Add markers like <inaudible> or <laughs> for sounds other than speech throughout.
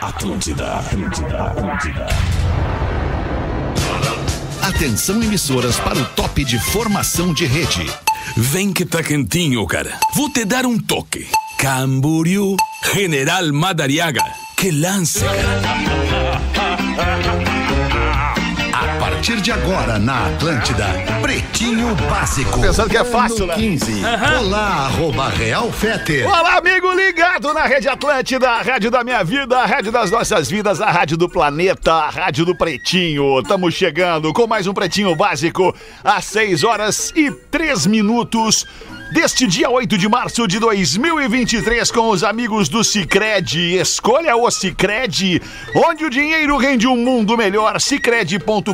Atlântida, Atlântida, Atlântida. Atenção emissoras para o top de formação de rede. Vem que tá quentinho, cara. Vou te dar um toque. Camboriú, General Madariaga. Que lance, A partir de agora na Atlântida, Pretinho Básico. Pensando que é fácil, né? 15. Olá, arroba Real Fete. Olá, amigo ligado na Rede Atlântida, a rádio da minha vida, a rádio das nossas vidas, a rádio do planeta, a rádio do Pretinho. Estamos chegando com mais um Pretinho Básico às 6 horas e 3 minutos deste dia 8 de março de 2023 com os amigos do Cicred. Escolha o Cicred, onde o dinheiro rende um mundo melhor. Cicred.com.br,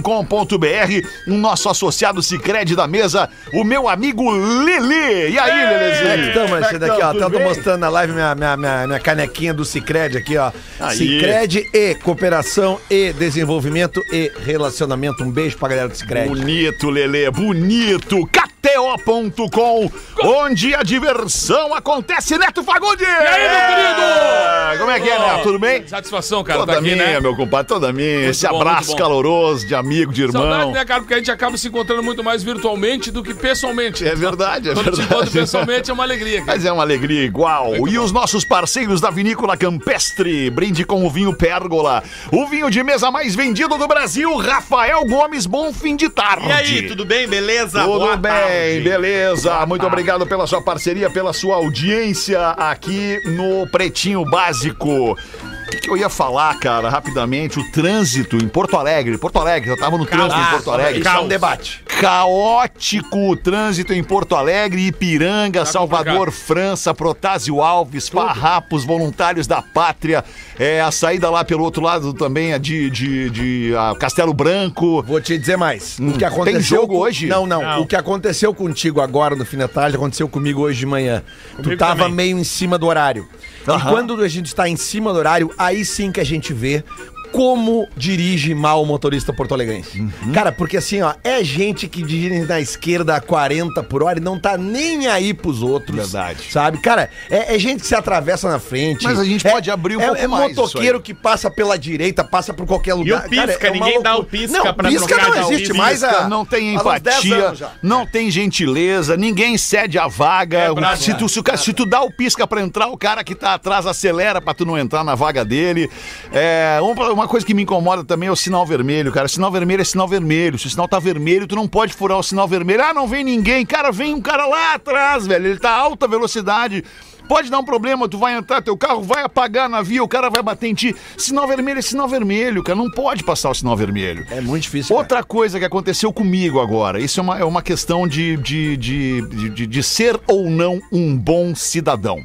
o nosso associado Cicred da mesa, o meu amigo Lili. E aí, Lelezinho? É que é que daqui, ó. tamo? Tô bem? mostrando na live minha, minha, minha, minha canequinha do Cicred aqui, ó. Aí. Cicred e cooperação e desenvolvimento e relacionamento. Um beijo pra galera do Cicred. Bonito, Lelê, bonito. KTO.com, onde a diversão acontece, Neto Fagundes! E aí, meu querido? Como é que é, Neto? Tudo bem? Satisfação, cara, Toda tá aqui, minha, né? meu compadre, toda minha. Esse bom, abraço muito caloroso de amigo, de irmão. Saudade, né, cara? Porque a gente acaba se encontrando muito mais virtualmente do que pessoalmente. É verdade, é Quando te verdade. encontro pessoalmente é uma alegria, cara. Mas é uma alegria igual. Muito e bom. os nossos parceiros da Vinícola Campestre, brinde com o vinho Pérgola. O vinho de mesa mais vendido do Brasil, Rafael Gomes, bom fim de tarde. E aí, tudo bem? Beleza? Tudo Boa bem, tarde. Beleza. Muito obrigado pela sua parceria, pela sua audiência aqui no Pretinho Básico. O que, que eu ia falar, cara, rapidamente? O trânsito em Porto Alegre. Porto Alegre, eu tava no trânsito em Porto Alegre. Isso é um debate. Caótico o trânsito em Porto Alegre, Ipiranga, Salvador, França, Protásio Alves, Farrapos, Voluntários da Pátria, é, a saída lá pelo outro lado também é de, de, de, ah, Castelo Branco. Vou te dizer mais. o que aconteceu Hum. tem jogo com- hoje? Não, não, Não. O que aconteceu contigo agora no fim da tarde aconteceu comigo hoje de manhã. tu Comigo tava também. meio em cima do horário. E Aham. quando a gente está em cima do horário, aí sim que a gente vê como dirige mal o motorista porto-alegrense. Uhum. Cara, porque assim, ó, é gente que dirige na esquerda a 40 por hora e não tá nem aí pros outros. Verdade. Sabe? Cara, é, é gente que se atravessa na frente. Mas a gente É- pode abrir um é, pouco é mais isso motoqueiro aí. que passa pela direita, passa por qualquer lugar. o pisca, é uma ninguém dá o loucura. pisca não, pra pisca trocar, não existe pisca, mais há- não tem há uns 10 empatia, não tem gentileza, ninguém cede a vaga. É O- se, tu, né? se, o cara- se tu dá o pisca pra entrar, o cara que tá atrás acelera pra tu não entrar na vaga dele. É, uma, uma coisa que me incomoda também é o sinal vermelho, cara. Sinal vermelho é sinal vermelho. Se o sinal tá vermelho, tu não pode furar o sinal vermelho. Ah, não vem ninguém. Cara, vem um cara lá atrás, velho. Ele tá a alta velocidade. Pode dar um problema, tu vai entrar, teu carro vai apagar na via, o cara vai bater em ti. Sinal vermelho é sinal vermelho, cara. Não pode passar o sinal vermelho. É muito difícil. cara. Outra coisa que aconteceu comigo agora, isso é uma, é uma questão de, de, de, de, de- de ser ou não um bom cidadão.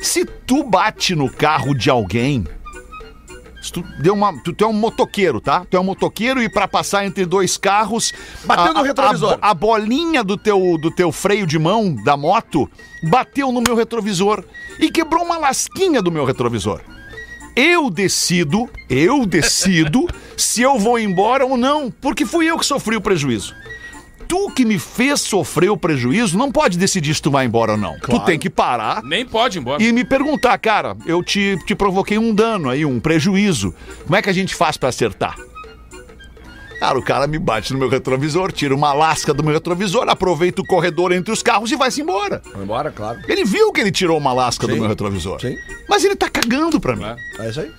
Se tu bate no carro de alguém, se tu, deu uma, tu, tu é um motoqueiro, tá? Tu é um motoqueiro e pra passar entre dois carros. Bateu no retrovisor. A, a bolinha do teu, do teu freio de mão da moto bateu no meu retrovisor e quebrou uma lasquinha do meu retrovisor. Eu decido, eu decido <laughs> se eu vou embora ou não, porque fui eu que sofri o prejuízo. Tu que me fez sofrer o prejuízo não pode decidir se tu vai embora ou não. Tu tem que parar Nem pode ir embora. e me perguntar, cara, eu te, te provoquei um dano aí, um prejuízo. Como é que a gente faz pra acertar? Cara, o cara me bate no meu retrovisor, tira uma lasca do meu retrovisor, aproveita o corredor entre os carros e vai-se embora. Vai embora, claro. Ele viu que ele tirou uma lasca do Sim. meu retrovisor. Sim. Mas ele tá cagando pra mim. É. É isso aí.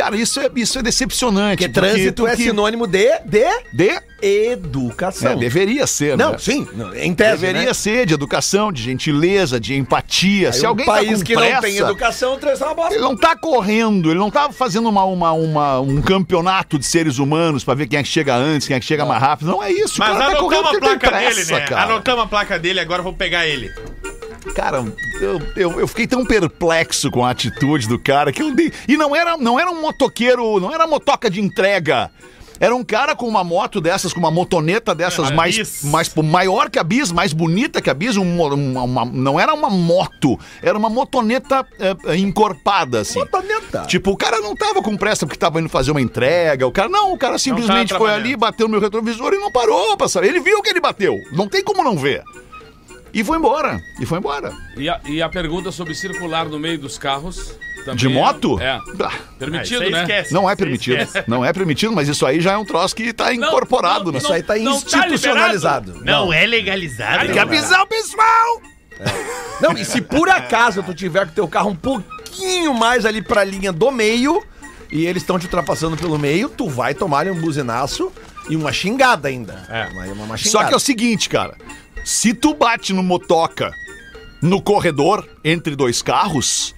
Cara, isso é, isso é decepcionante. Porque trânsito é sinônimo de, de De? educação. É, deveria ser, Não, né? sim, não, em tese, Deveria né? ser de educação, de gentileza, de empatia. Aí Se um alguém país tá com que pressa, não tem educação, o trânsito é uma bosta. Ele não tá correndo, ele não tá fazendo uma, uma, uma- um campeonato de seres humanos pra ver quem é que chega antes, quem é que chega mais rápido. Não é isso. Mas cara tá anotamos a placa pressa, dele, né? cara. Anotamos a placa dele, agora eu vou pegar ele. Cara, eu, eu, eu fiquei tão perplexo com a atitude do cara que eu dei. E não era, não era um motoqueiro, não era motoca de entrega. Era um cara com uma moto dessas, com uma motoneta dessas É, mais, bis. mais maior que a bis, mais bonita que a bis. um uma- uma- não era uma moto, era uma motoneta é, encorpada, assim. Motoneta. Tipo, o cara não tava com pressa porque tava indo fazer uma entrega. O cara, não, o cara simplesmente foi ali, bateu no meu retrovisor e não parou pra saber. Ele viu que ele bateu. Não tem como não ver. E foi embora. E foi embora. E a, e a pergunta sobre circular no meio dos carros. também De é- moto? É. Ah, Permitido, Ah, né? esquece. Não é permitido. esquece. Não é permitido, mas isso aí já é um troço que tá incorporado, não, né? Isso aí tá Não tá institucionalizado. Não, é legalizado. Tem que avisar o pessoal! Não, e se por acaso tu tiver com teu carro um pouquinho mais ali pra linha do meio e eles estão te ultrapassando pelo meio, tu vai tomar um buzinaço e uma xingada ainda. É. Uma, uma Só xingada. que é o seguinte, cara. Se tu bate no motoca no corredor entre dois carros,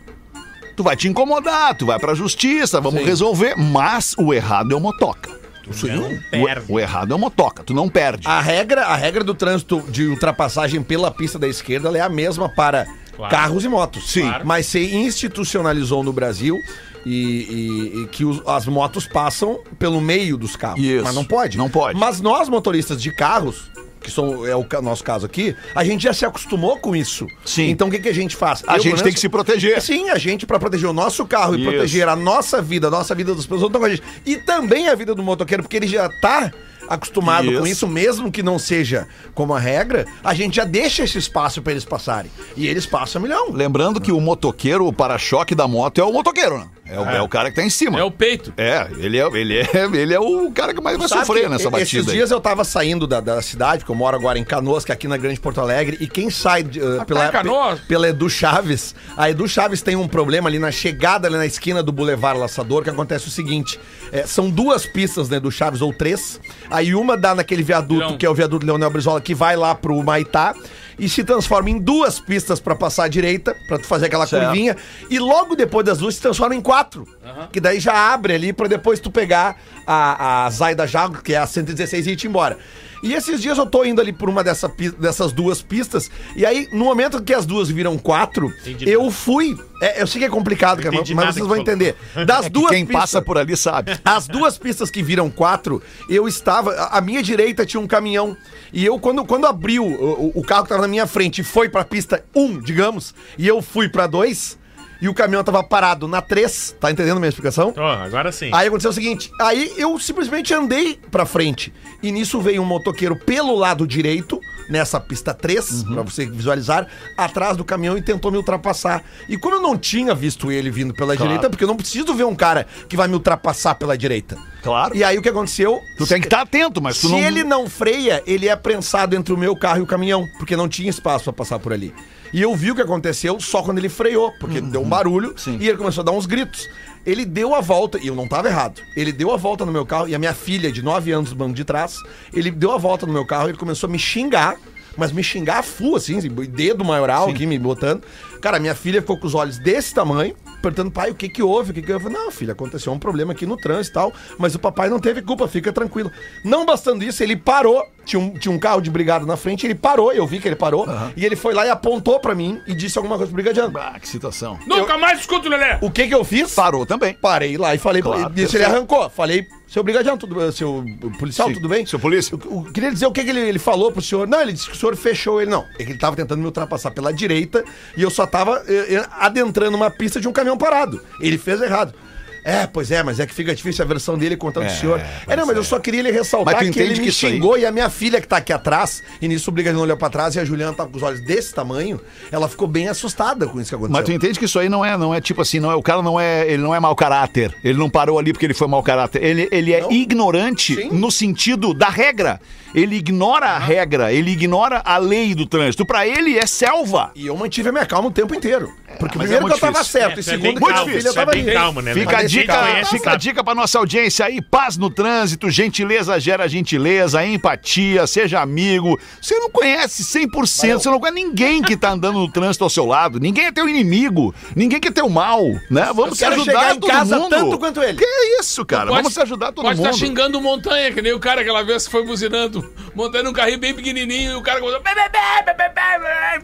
tu vai te incomodar, tu vai pra justiça, vamos Sim. resolver. Mas o errado é o motoca. Não O, perde. o errado é o motoca, tu não perde. A regra, a regra do trânsito de ultrapassagem pela pista da esquerda ela é a mesma para Claro. carros e motos. Sim. Claro. Mas se institucionalizou no Brasil e, e- e que os- as motos passam pelo meio dos carros. Isso. Mas não pode. Não pode. Mas nós, motoristas de carros, que são, é o nosso caso aqui, a gente já se acostumou com isso. Sim. Então o que, que a gente faz? A Eu, gente pelo tem menos, que se proteger. Sim, a gente, pra proteger o nosso carro e Isso. proteger a nossa vida, a nossa vida das pessoas que estão com a gente. E também a vida do motoqueiro, porque ele já tá acostumado com Isso. isso, mesmo que não seja como a regra, a gente já deixa esse espaço pra eles passarem. E eles passam a milhão. Lembrando que o motoqueiro, o para-choque da moto é o motoqueiro, né? É o, é o cara que tá em cima. É o peito. É, ele é, ele é, <laughs> ele é o cara que mais vai Sabe sofrer nessa batida. Esses aí. dias eu tava saindo da, da cidade, porque eu moro agora em Canoas, que é aqui na Grande Porto Alegre, e quem sai de, uh, pela, Canoas? pe- pela Edu Chaves, a Edu Chaves tem um problema ali na chegada, ali na esquina do Boulevard Laçador, que acontece o seguinte: é, são duas pistas na Edu Chaves, ou três, aí uma dá naquele viaduto, Não. que é o viaduto Leonel Brizola, que vai lá pro Maitá. E se transforma em duas pistas pra passar à direita, pra tu fazer aquela Certo. curvinha. E logo depois das duas se transforma em quatro. Que daí já abre ali pra depois tu pegar a, a Zaida Jago, que é a 116, e ir embora. E esses dias eu tô indo ali por uma dessa, dessas duas pistas, e aí, no momento que as duas viram quatro, Entendi eu nada. fui. é, eu sei que é complicado, cara, mas vocês que vão entender. <laughs> Das duas Quem pistas. passa por ali sabe. <laughs> As duas pistas que viram quatro, eu estava. A minha direita tinha um caminhão. E eu, quando, quando abriu o, o- o carro que tava na minha frente e foi pra pista um, digamos, e eu fui pra dois, e o caminhão tava parado na três, tá entendendo a minha explicação? Ó, agora sim. Aí aconteceu o seguinte, aí eu simplesmente andei pra frente. E nisso veio um motoqueiro pelo lado direito, nessa pista 3, pra você visualizar, atrás do caminhão e tentou me ultrapassar. E como eu não tinha visto ele vindo pela direita, porque eu não preciso ver um cara que vai me ultrapassar pela direita. Claro. E aí o que aconteceu? Tu tem que estar atento, mas tu Se não. ele não freia, ele é prensado entre o meu carro e o caminhão, porque não tinha espaço pra passar por ali. E eu vi o que aconteceu só quando ele freou, porque deu um barulho Uhum. Sim. e ele começou a dar uns gritos. Ele deu a volta, e eu não tava errado. Ele deu a volta no meu carro e a minha filha, de 9 anos, do banco de trás, ele deu a volta no meu carro e ele começou a me xingar, mas me xingar full, assim, dedo maioral aqui me botando. Cara, minha filha ficou com os olhos desse tamanho, perguntando, pai, o que que houve? O que que houve? Eu falei, não, filha, aconteceu um problema aqui no trânsito e tal, mas o papai não teve culpa, fica tranquilo. Não bastando isso, ele parou, tinha um, tinha um carro de brigada na frente, ele parou, eu vi que ele parou, e ele foi lá e apontou pra mim e disse alguma coisa pro brigadiano. Ah, que situação. Nunca mais escuto Lelé. O que que eu fiz? Parou também. Parei lá e falei, Claro, pra ele, arrancou. Falei, seu brigadiano, tudo? Seu policial, Sim. tudo bem? Seu polícia. Eu, eu queria dizer o que, que ele, ele falou pro senhor. Não, ele disse que o senhor fechou ele. Não, é ele tava tentando me ultrapassar pela direita e eu só tava eh, eh, adentrando uma pista de um caminhão parado. Ele fez errado. É, pois é, mas é que fica difícil a versão dele contando pro senhor. É, não, mas eu só queria ele ressaltar que ele me que xingou e a minha filha que tá aqui atrás, e nisso o brigadiano olhou pra trás e a Juliana tava com os olhos desse tamanho, ela ficou bem assustada com isso que aconteceu. Mas tu entende que isso aí não é, não é tipo assim, não é, o cara não é, ele não é mau caráter. Ele não parou ali porque ele foi mau caráter. Ele, ele é Não. ignorante Sim. no sentido da regra. Ele ignora a regra, ele ignora a lei do trânsito. Pra ele é selva. E eu mantive a minha calma o tempo inteiro. Porque mas primeiro é que eu muito tava difícil. certo, É, e tu é segundo que minha calmo, filha tu é tava bem ali. calmo, né? Fica a Mas dica, conhece fica a sabe. dica pra nossa audiência aí, paz no trânsito, gentileza gera gentileza, empatia, seja amigo. Você não conhece 100%, você não conhece ninguém que tá andando no trânsito ao seu lado, ninguém é teu inimigo, ninguém quer teu mal, né? Vamos se quero ajudar chegar em todo casa mundo. tanto quanto ele. Que isso, cara? Vamos se ajudar todo pode mundo. estar xingando Montanha, que nem o cara aquela vez que foi buzinando. Montanha num carrinho bem pequenininho e o cara começou...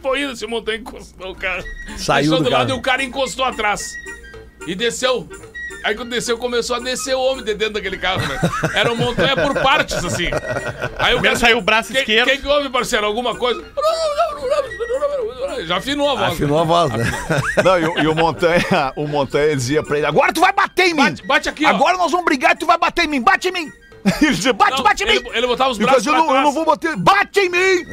Foi indo, se o Montanha encostou o carro. Saiu Deixou do lado carro. e o cara encostou atrás. E desceu. Aí quando desceu, começou a descer o homem de dentro daquele carro, né? Era um montanha por partes, assim. Aí o Primeiro saiu o braço que, esquerdo. que que houve, parceiro? Alguma coisa? Já afinou a voz. Afinou a voz, né? <laughs> Não, e, o- e o Montanha, o Montanha dizia pra ele: agora tu vai bater em mim! Bate, bate aqui, ó. Agora nós vamos brigar e tu vai bater em mim! Bate em mim! <laughs> Ele dizia: bate, Não, bate em ele, mim! ele botava os braços dizia, não, eu não vou bater, bate em mim! <laughs>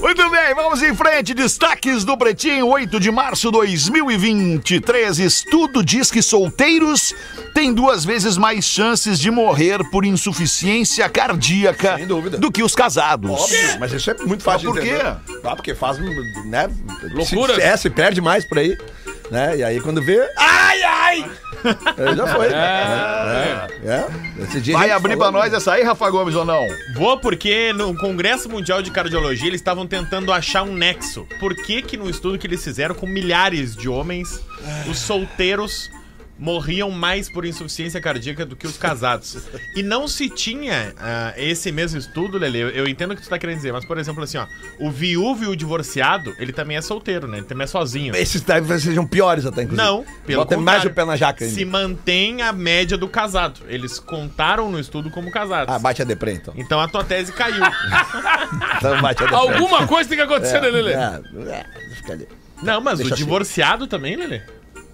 Muito bem, vamos em frente. Destaques do Pretinho, 8 de março de 2023. Estudo diz que solteiros têm duas vezes mais chances de morrer por insuficiência cardíaca Sem dúvida. do que os casados. Óbvio, mas isso é muito fácil Mas por de quê? entender. Ah, porque faz, né? Loucura. Se, é, se perde mais por aí. Né? E aí quando vê. Ai, ai! Aí já foi. É. é. A Vai abrir falou, pra nós essa aí, Rafa Gomes, ou não? Vou porque no Congresso Mundial de Cardiologia eles estavam tentando achar um nexo. Por que que no estudo que eles fizeram com milhares de homens, os solteiros morriam mais por insuficiência cardíaca do que os casados? E não se tinha ah, esse mesmo estudo, Lele, eu, eu entendo o que tu tá querendo dizer, mas por exemplo assim, ó, o viúvo e o divorciado, ele também é solteiro, né? Ele também é sozinho. Esses talvez sejam piores até, inclusive. Não, pelo Bota mais o pé na jaca ainda. Se mantém a média do casado. Eles contaram no estudo como casados. Ah, bate a deprê, então. Então a tua tese caiu. <laughs> Então bate a deprê. Alguma coisa tem que acontecer, né, Lelê? É, é, fica ali. Não, mas Deixa o assim. divorciado também, Lelê?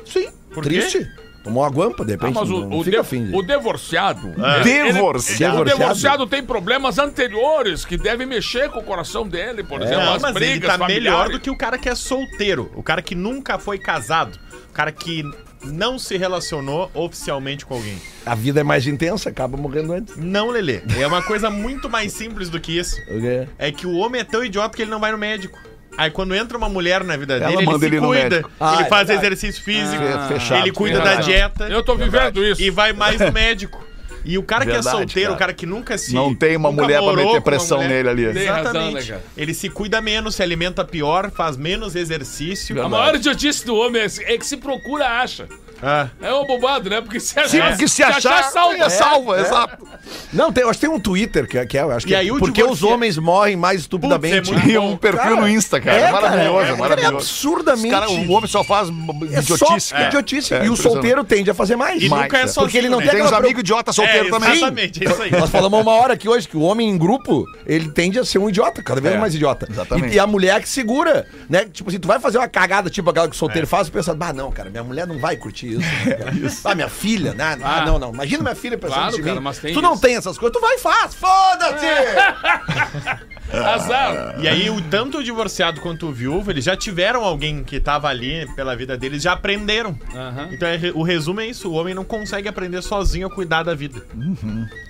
Sim, Por triste. Tomou uma guampa, de Ah, repente. mas o, não o, de- afim de... o divorciado. Divorciado. O divorciado tem problemas anteriores que devem mexer com o coração dele, por exemplo, Não, as mas brigas ele tá melhor familiares. do que o cara que é solteiro. O cara que nunca foi casado. O cara que não se relacionou oficialmente com alguém. A vida é mais intensa, acaba morrendo antes. Não, Lelê. É uma coisa muito mais simples do que isso. O quê? É que o homem é tão idiota que ele não vai no médico. Aí quando entra uma mulher na vida Ela dele, ele manda se ele no cuida. médico. Ah, ele é faz verdade. exercício físico. Ah, fechado. ele cuida da dieta. Eu tô vivendo isso. E vai mais no médico. E o cara que é Verdade, solteiro, cara. o cara que nunca se. Não tem uma nunca mulher pra morou meter com uma pressão mulher- nele ali. Tem razão, Exatamente. né, cara? Ele se cuida menos, se alimenta pior, faz menos exercício. A maior idiotice do homem é é que se procura, acha. Ah. É um bobado, né? Porque se achar, Sim, porque se achar, salva. é salva, exato. Não, tem, eu acho que tem um Twitter que, é- que é, eu acho que E é aí o porque os homens morrem mais estupidamente. Putz, é E um perfil Cara, no Insta, cara. é, maravilhoso, cara, é, maravilhoso. é absurdamente- Os cara, o homem só faz É idiotice, cara. idiotice. É, e o solteiro tende a fazer mais. E Mais, nunca é é. sozinho, Porque ele não né? tem Tem uns aquela amigos idiotas solteiros é, também. Exatamente, é isso aí. Nós falamos uma hora aqui hoje que o homem em grupo, ele tende a ser um idiota, cada vez É, mais idiota. exatamente. E, e a mulher que segura, né? Tipo assim, tu vai fazer uma cagada tipo aquela que o É. solteiro faz, tu pensa, ah, não, cara, minha mulher não vai curtir isso. né, cara? <laughs> Ah, minha filha, né? Ah, não, não. Imagina minha filha pensando Claro, de cara, mim. mas tem tu não isso. tem essas coisas, tu vai e faz. Foda-se! <laughs> Azar. E aí, o tanto o divorciado quanto o viúvo, eles já tiveram alguém que tava ali pela vida deles, já aprenderam. Aham. Então, é o resumo é isso: o homem não consegue aprender sozinho a cuidar da vida.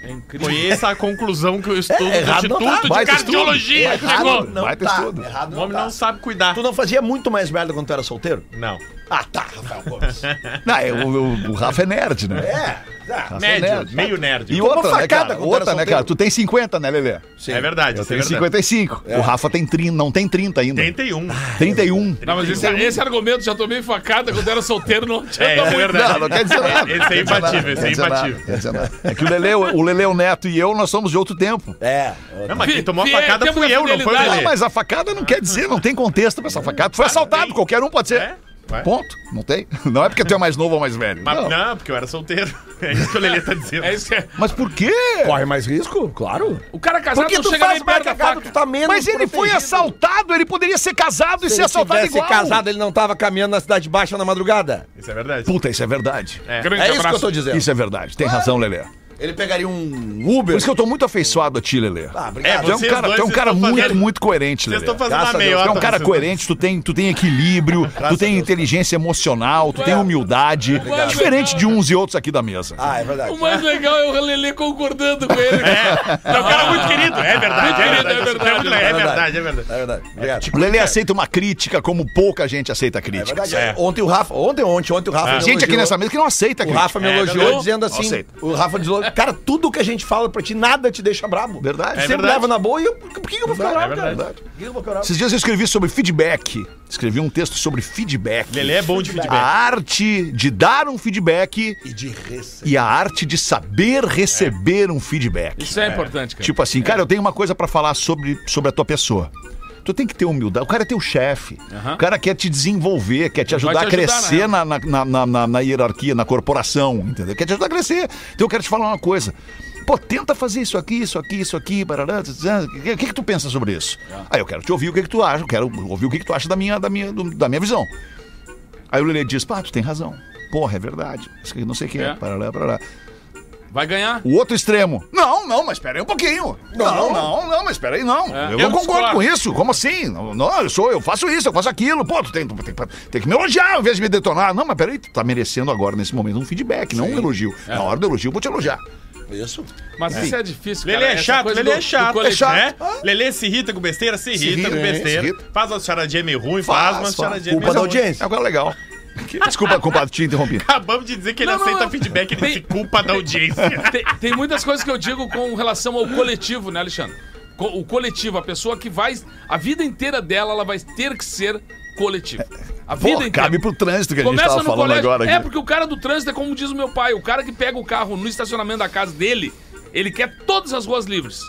É incrível. Foi essa a conclusão que o estudo É, do não tá. Instituto de Baita estudo. Cardiologia chegou. não Vai ter tá. estudo. Errado O não homem tá. não sabe cuidar. Tu não fazia muito mais merda quando tu era solteiro? Não. Ah, tá, Rafael Gomes. <laughs> Não, é, o, Rafa é nerd, né? é, tá. Médio, nerd. meio nerd. E Tomou outra, né, facada cara? Outra, né, cara? Tu tem 50, né, Lelê? É verdade, Eu é tenho verdade. 55. O Rafa tem 30, não tem 30 ainda. 31. 31. Não, mas esse, esse argumento já tomei facada quando era solteiro, não adianta É, é verdade. Não, não quer dizer nada. Esse é imbatível, esse é imbatível. É que o Lele, o Lele, o Neto e eu, nós somos de outro tempo. É. Não, mas quem tomou a facada fui eu, não foi o Lelê. mas a facada não quer dizer, não tem contexto pra essa facada. Foi assaltado, tem. qualquer um pode ser. É? Vai. Ponto. Não tem. <laughs> Não é porque tu é mais novo ou mais velho. Mas, não. não. porque eu era solteiro. <laughs> É isso que o Lelê tá dizendo. É isso que é. Mas por quê? Corre mais risco? Claro. O cara casado Porque não tu chega faz nem perto da faca. tu tá menos Mas ele foi protegido. assaltado, ele poderia ser casado e Se ser ele assaltado igual. casado, ele não tava caminhando na Cidade Baixa na madrugada. Isso é verdade. Puta, isso é verdade. Grande É isso que eu tô dizendo. Isso é verdade. Tem razão, Lelê. Ele pegaria um Por Uber. isso que eu tô muito afeiçoado a ti, Lelê. Ah, É, obrigado. Tu é um vocês cara, dois, tu é um vocês cara muito, fazendo- muito coerente, Vocês Lelê. estão fazendo Graças a. Tu é um cara vocês coerente, tu tem, tu tem equilíbrio, tu tem inteligência emocional, tu tem humildade. Mas Diferente legal, de uns e outros aqui da mesa. Ah, é verdade. O mais legal é o Lelê concordando com ele. É um cara muito querido. É verdade, é verdade. é verdade. É verdade, é verdade. É verdade. Obrigado. O Lelê aceita uma crítica como pouca gente aceita É verdade. Ontem o Rafa, ontem, ontem, ontem o Rafa. Gente aqui nessa mesa que não aceita O crítica. Rafa me É, elogiou dizendo assim: o Rafa cara, tudo que a gente fala pra ti, nada te deixa brabo. Verdade. É sempre verdade. leva na boa e eu, por que que eu vou ficar Verdade, bravo, é cara? verdade. Por que eu vou ficar bravo? Esses dias eu escrevi sobre feedback. Escrevi um texto sobre feedback. Lelê é bom de A feedback. arte de dar um feedback E de receber. e a arte de saber receber um feedback. Isso é importante, cara. Tipo assim, cara, eu tenho uma coisa pra falar sobre, sobre a tua pessoa. Tu tem que ter humildade. O cara é teu chefe. Aham. O cara quer te desenvolver, quer te ajudar te a ajudar, crescer na, na, na, na- na hierarquia, na corporação, entendeu? Quer te ajudar a crescer. Então eu quero te falar uma coisa. Pô, tenta fazer isso aqui, isso aqui, isso aqui, barará, o que, que, que tu pensa sobre isso? Aí eu quero te ouvir o que, que tu acha, eu quero ouvir o que, que tu acha da minha, da minha, da minha visão. Aí o Lelê diz, pá, tu tem razão. Porra, é verdade. Não sei o que, É. parará, parará. Vai ganhar. O outro extremo. Não, não, mas espera aí um pouquinho. Não, não, não, mas espera aí, não. É, eu eu não concordo discordo. com isso. Como assim? Não, não, eu sou, eu faço isso, eu faço aquilo. Pô, tu tem, tu tem, tem que me elogiar ao invés de me detonar. Não, mas peraí, tu tá merecendo agora, nesse momento, um feedback, não um elogio. É. Na hora do elogio, eu vou te elogiar. Isso. Mas isso é difícil, cara. Lelê é Essa chato, coisa Lelê do- é chato. coletivo. né? Lelê se irrita com besteira, se irrita irrita, com é, besteira. se irrita. Faz uma charadinha meio ruim, faz, Faz, uma charadinha Culpa meio da ruim. audiência. Agora é legal. Desculpa, compadre, te interrompi. Acabamos de dizer que ele Não, não, aceita não. feedback, ele Tem- se culpa da audiência. <laughs> Tem, tem muitas coisas que eu digo com relação ao coletivo, né, Alexandre? Co- O coletivo, a pessoa que vai. A vida inteira dela, ela vai ter que ser coletiva. A vida Pô, inteira. cabe pro trânsito que a gente Começa tava no falando colégio. agora É, aqui. porque o cara do trânsito é como diz o meu pai: o cara que pega o carro no estacionamento da casa dele, ele quer todas as ruas livres.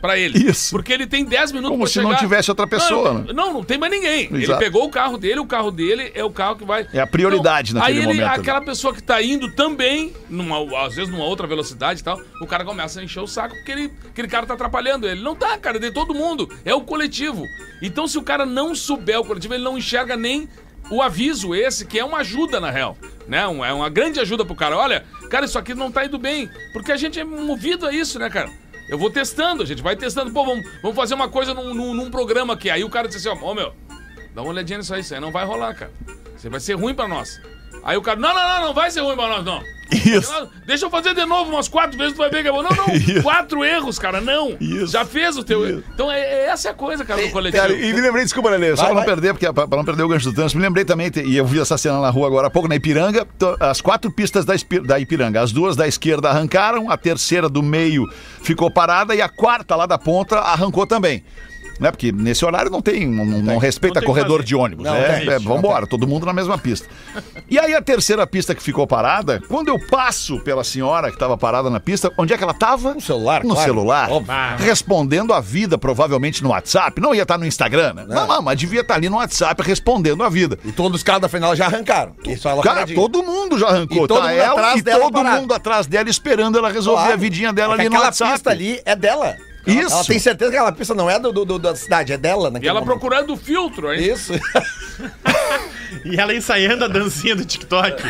Pra ele. Isso. Porque ele tem 10 minutos Como se não chegar. tivesse outra pessoa, Não, né? não, não tem mais ninguém. Ele Exato. pegou o carro dele, o carro dele é o carro que vai. É a prioridade Então, naquele aí ele, momento, né? Aquela pessoa que tá indo também, numa, às vezes numa outra velocidade e tal, o cara começa a encher o saco porque ele, aquele cara tá atrapalhando ele. Não tá, cara, é de todo mundo. É o coletivo. Então, se o cara não souber o coletivo, ele não enxerga nem o aviso esse, que é uma ajuda, na real. Né? Um- É uma grande ajuda pro cara. Olha, cara, isso aqui não tá indo bem. Porque a gente é movido a isso, né, cara? Eu vou testando, gente vai testando. Pô, vamos, vamos fazer uma coisa num, num- num programa aqui. Aí o cara diz assim, ó, ô meu, dá uma olhadinha nisso aí, isso aí não vai rolar, cara. Isso vai ser ruim pra nós. Aí o cara, não, não, não, não vai ser ruim pra nós, não. Isso. Deixa eu fazer de novo umas quatro vezes, tu vai ver que é bom. Não, não, <laughs> Isso. quatro erros, cara, não. Isso. Já fez o teu erro. Então é, é essa é a coisa, cara, do coletivo. Cara, e me lembrei, desculpa, Lelê, só Vai, pra não perder, porque pra, pra não perder o gancho do trânsito, me lembrei também, e eu vi essa cena na rua agora há pouco, na Ipiranga, to- as quatro pistas da, da Ipiranga, as duas da esquerda arrancaram, a terceira do meio ficou parada e a quarta lá da ponta arrancou também. Né? Porque nesse horário não tem, não, não respeita Não tem corredor de ônibus. Não, né? tem É, isso, vambora, todo mundo na mesma pista. E aí a terceira pista que ficou parada, quando eu passo pela senhora que estava parada na pista, onde é que ela estava? No celular, No claro. celular. Óbvio. Respondendo a vida, provavelmente no WhatsApp. Não ia estar no Instagram, né? Não, não, mas devia estar ali no WhatsApp respondendo a vida. E todos os caras da final já arrancaram. Isso ela Cara, paradinha. todo mundo já arrancou. E todo tá mundo ela atrás e dela todo parado. mundo atrás dela esperando ela resolver Claro. a vidinha dela É que ali no aquela WhatsApp. pista ali é dela. Isso. Ela tem certeza que aquela pista não é do, do- do- da cidade, é dela E naquele ela momento. procurando o filtro, hein? Isso. <laughs> E ela ensaiando a dancinha do TikTok.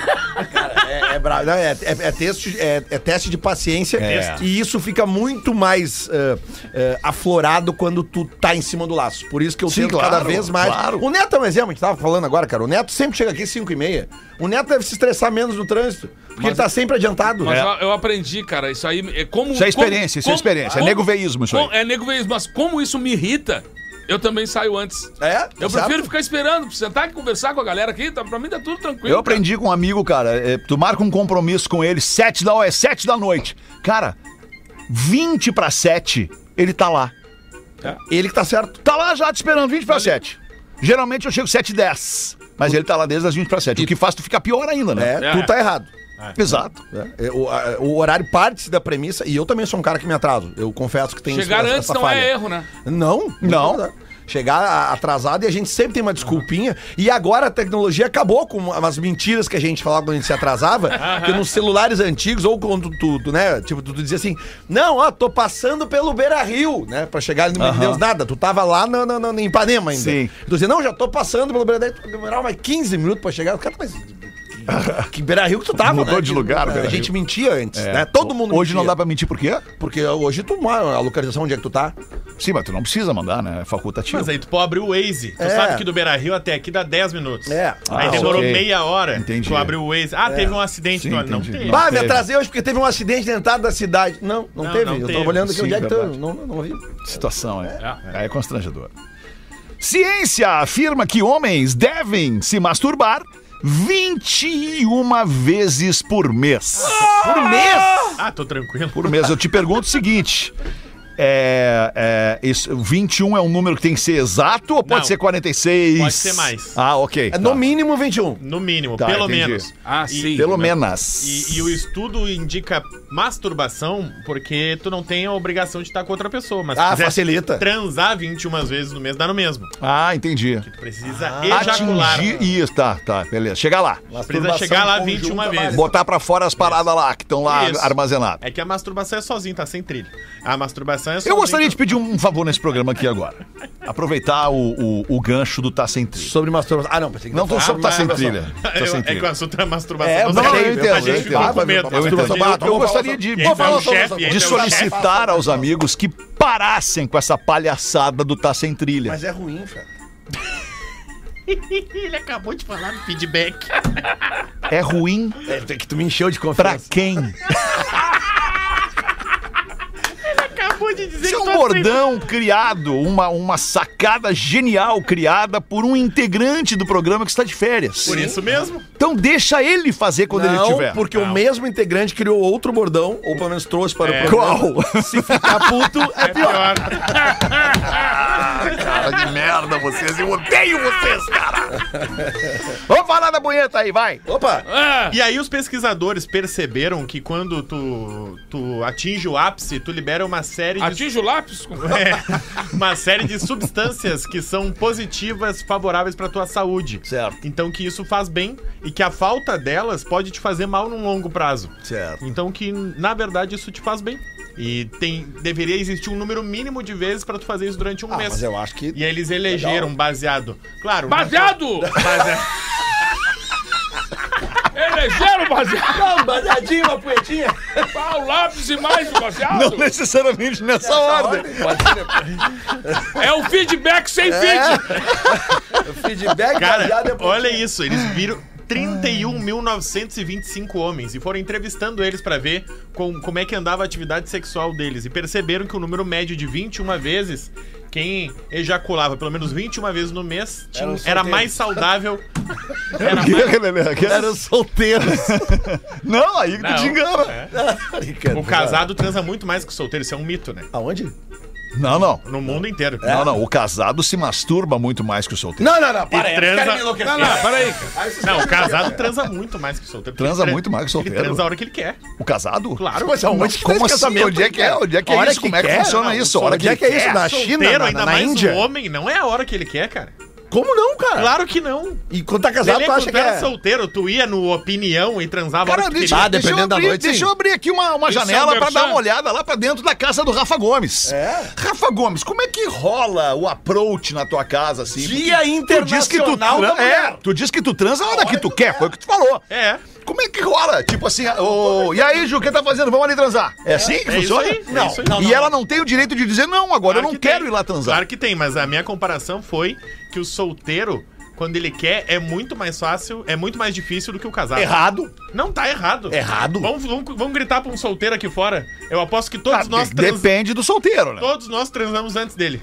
É, é bravo. Não, é, é- é teste, é- é teste de paciência. É. E isso fica muito mais eh, eh, aflorado quando tu tá em cima do laço. Por isso que eu Sim, tento claro, cada vez mais. claro. O Neto é um exemplo, a gente tava falando agora, cara. O Neto sempre chega aqui às 5 e meia. O Neto deve se estressar menos no trânsito. Porque ele tá sempre adiantado. Mas É. eu, eu aprendi, cara, isso aí é como. Isso é experiência, isso é experiência, é negoveísmo isso aí. como- É negoveísmo, mas como isso me irrita, eu também saio antes. É? Eu Exato. prefiro ficar esperando, sentar e conversar com a galera aqui, tá, pra mim tá tudo tranquilo. Eu aprendi com um amigo, cara. é, tu marca um compromisso com ele, sete da, é sete da noite. Cara, 20 para 7, ele tá lá. Ele que tá certo. Tá lá já te esperando, 20 para 7. Geralmente eu chego 7 e 10. Mas ele tá lá desde as 20 para 7. O que faz tu ficar pior ainda, né? É, É. tu tá errado. Exato. É, é, o, a- o horário parte da premissa, e eu também sou um cara que me atraso. Eu confesso que tem Chegar essa- antes essa não falha. é erro, né? Não, Não. não. Chegar atrasado e a gente sempre tem uma desculpinha. E agora a tecnologia acabou com umas mentiras que a gente falava quando a gente se atrasava. <laughs> que nos celulares antigos, ou quando tu, tu, né? Tipo, tu, tu dizia assim: Não, ó, tô passando pelo Beira Rio, né? Pra chegar ali no Aham. Deus nada. Tu tava lá no, no, no- em Ipanema ainda. Sim. Tu dizia, não, já tô passando pelo Beira Rio. Tu demorava mais 15 minutos pra chegar. O cara, mas. <laughs> Que Beira Rio que tu tava, Mudou né? de lugar, A Beira Rio. gente mentia antes, né? Todo mundo Hoje não mentia. dá pra mentir por quê? Porque hoje tu mora a localização onde é que tu tá. Sim, mas tu não precisa mandar, né? É facultativo. Mas aí tu pode abrir o Waze. Tu É. sabe que do Beira Rio até aqui dá 10 minutos. É. Aí Ah, demorou ok. meia hora. Entendi. Tu abriu o Waze. Ah, teve um acidente. Sim, no... Não entendi. teve. Bah, me teve. atrasei hoje porque teve um acidente na entrada da cidade. Não, não, Não, teve. não eu teve. tô olhando aqui Sim, onde é que tu. verdade. Não, não, não vi. Situação, é. É, constrangedor. Ciência afirma que homens devem se masturbar 21 vezes por mês. Por mês? Ah, tô tranquilo. Por mês. Eu te pergunto o seguinte. É, é, isso, 21 é um número que tem que ser exato ou pode Não. ser 46? Pode ser mais. Ah, ok. É tá. no mínimo 21. No mínimo, Tá, pelo entendi. menos. Ah, E- sim. Pelo menos. E, e o estudo indica masturbação porque tu não tem a obrigação de estar com outra pessoa. Mas se Ah, quiser facilita. transar 21 vezes no mês, dá no mesmo. Ah, entendi. Tu precisa ejacular. Atingir. Isso, tá, tá, beleza. Chega lá. Precisa chegar lá 21 vezes. Botar pra fora as paradas lá que estão lá Isso. armazenadas. É que a masturbação é sozinho, tá sem trilho. A masturbação é Eu gostaria de pedir um favor nesse programa aqui agora. aproveitar o, o, o gancho do Tá Sem Trilha. Sobre masturbação. Ah, não, pensei que Não tô sobre Tá Sem Trilha. Tá Sem é que o Trilha. assunto é masturbação. É, não eu entendo, a eu gente ficou entendo. com medo. Eu masturbação. Eu, eu gostaria de, aí de tem o chefe. solicitar aos amigos que parassem com essa palhaçada do Tá Sem Trilha. Mas é ruim, cara. <laughs> Ele acabou de falar no feedback. É ruim É que tu me encheu de pra confiança. quem? <laughs> Acabou de dizer Isso é um bordão <laughs> criado, uma, uma sacada genial criada por um integrante do programa que está de férias. Por isso mesmo. Então deixa ele fazer quando ele não, tiver. porque o mesmo integrante criou outro bordão, ou pelo menos trouxe para É. o programa. Se ficar puto, é pior. <laughs> Cara de merda vocês, eu odeio vocês, cara. Vamos falar da punheta aí, vai. Opa! Ah, E aí os pesquisadores perceberam que quando tu, tu atinge o ápice, tu libera uma série de atinge o lápis? com- <laughs> É, uma série de substâncias que são positivas, favoráveis pra tua saúde. Certo. Então que isso faz bem e que a falta delas pode te fazer mal num longo prazo. Certo. Então que na verdade isso te faz bem. E tem deveria existir um número mínimo de vezes pra tu fazer isso durante um Ah, mês. mas eu acho que. E eles elegeram baseado, claro, na- Baseado! baseado <laughs> Elegeram baseado! Não, baseadinho, uma poetinha. O lápis e mais o baseado! Não necessariamente nessa ordem. Pode ser. É o feedback sem É. feed! O feedback baseado Cara, é olha isso, eles viram 31.925 homens e foram entrevistando eles pra ver com- como é que andava a atividade sexual deles e perceberam que o número médio de 21 vezes quem ejaculava pelo menos 21 vezes no mês tinha- era solteiros. mais saudável. <laughs> Era mais, Eram solteiros. <laughs> Não, aí Não. te engana. <laughs> o casado transa muito mais que o solteiro, isso é um mito, né? Aonde? Não, não. No mundo inteiro. Não, não. O casado se masturba muito mais que o solteiro. Não, não, não. Para aí. transa- me enlouquecer. Não, não, peraí. cara. Não, o casado transa muito mais que o solteiro. Transa Ele muito mais que o Ele solteiro? transa a hora que ele quer. O casado? Claro. Mas aonde que Como tá esse assim? Onde é que é? Onde é que é hora isso? Como é que quer? funciona Não, isso? A hora Onde é que é isso? Na China? Na, ainda na mais Índia? o homem, não é a hora que ele quer, cara. Como não, cara? Claro que não. E quando tá casado, Lelê, tu quando acha tu que era é... solteiro, tu ia no Opinião e transava Cara, tu deixa. Ah, deixa eu dependendo da abrir, noite, deixa sim. eu abrir aqui uma, uma é janela pra dar uma olhada lá pra dentro da casa do Rafa Gomes. É? Rafa Gomes, como é que rola o approach na tua casa assim? Dia Porque tu diz que tu Internacional tran- da Mulher. É, tu diz que tu transa a hora que tu quer, foi o que tu falou. É. Como é que rola? Tipo assim, ô, e aí, Ju, o que tá fazendo? Vamos ali transar. É assim que É isso funciona? aí. é Não, isso aí. não, E ela não tem o direito de dizer, não, agora eu Claro não que quero tem. ir lá transar. Claro que tem, mas a minha comparação foi que o solteiro, quando ele quer, é muito mais fácil, é muito mais difícil do que o casado. Errado. Não tá errado. Errado? Vamos, vamos, vamos gritar pra um solteiro aqui fora. Eu aposto que todos Ah, nós de- trans... Depende do solteiro, né? Todos nós transamos antes dele.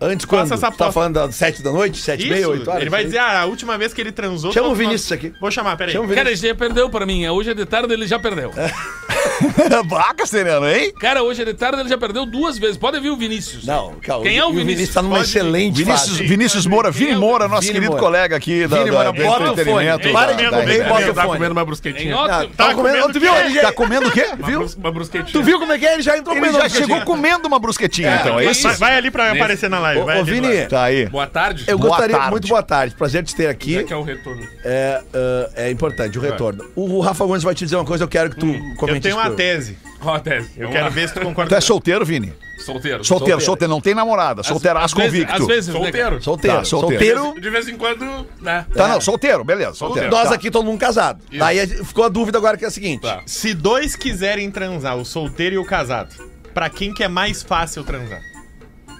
Antes quando? Faça essa Tu tá aposta. falando das sete da noite? Sete e meia, Isso, oito horas? ele vai Isso dizer, ah, a última vez que ele transou... Chama o todos nós- Vinícius aqui. Vou chamar, peraí. Chama o Cara, ele já perdeu pra mim. Hoje é de tarde, ele já perdeu. <laughs> <laughs> Vaca, Sereno, hein? Cara, hoje é de tarde, ele já perdeu duas vezes. Pode vir o Vinícius. Não, calma. Quem é o E Vinícius? tá numa Pode- excelente Vinícius, fase. Vinícius Moura, Vini é o Moura, nosso Vini querido Moura? colega aqui da, Vini da, Moura, do bota o entretenimento. fone. da- Para da- de da- comer, da- bota o Ele tava fone. comendo uma brusquetinha. Tá comendo, tu viu? o? Ele já, Tá comendo o quê? viu? Uma brusquetinha. Tu viu como é que é? Ele já entrou Ele comendo já chegou comendo uma brusquetinha, então, é isso? Vai, ali pra aparecer na live. Ô, vai ô, ali, Vini. Tá aí. Boa tarde. eu Boa gostaria, tarde. muito boa tarde, prazer de ter aqui. É que é o retorno. É, ah, é importante, o retorno. O Rafa Gomes vai te dizer uma coisa, eu quero que tu comente Eu tenho uma pra tese. Ó, tese. Eu Vamos quero lá. ver se tu Tu concorda. é solteiro, Vini? Solteiro. Solteiro, solteiro, não tem namorada. Solteiraço às vezes- convicto. Às vezes, Solteiro. Solteiro. Tá, solteiro. solteiro. De vez em quando, né? Tá, não, solteiro, beleza. Solteiro. Nós Tá. aqui, todo mundo casado. Daí ficou a dúvida agora que é a seguinte. Tá. Se dois quiserem transar, o solteiro e o casado, pra quem que é mais fácil transar?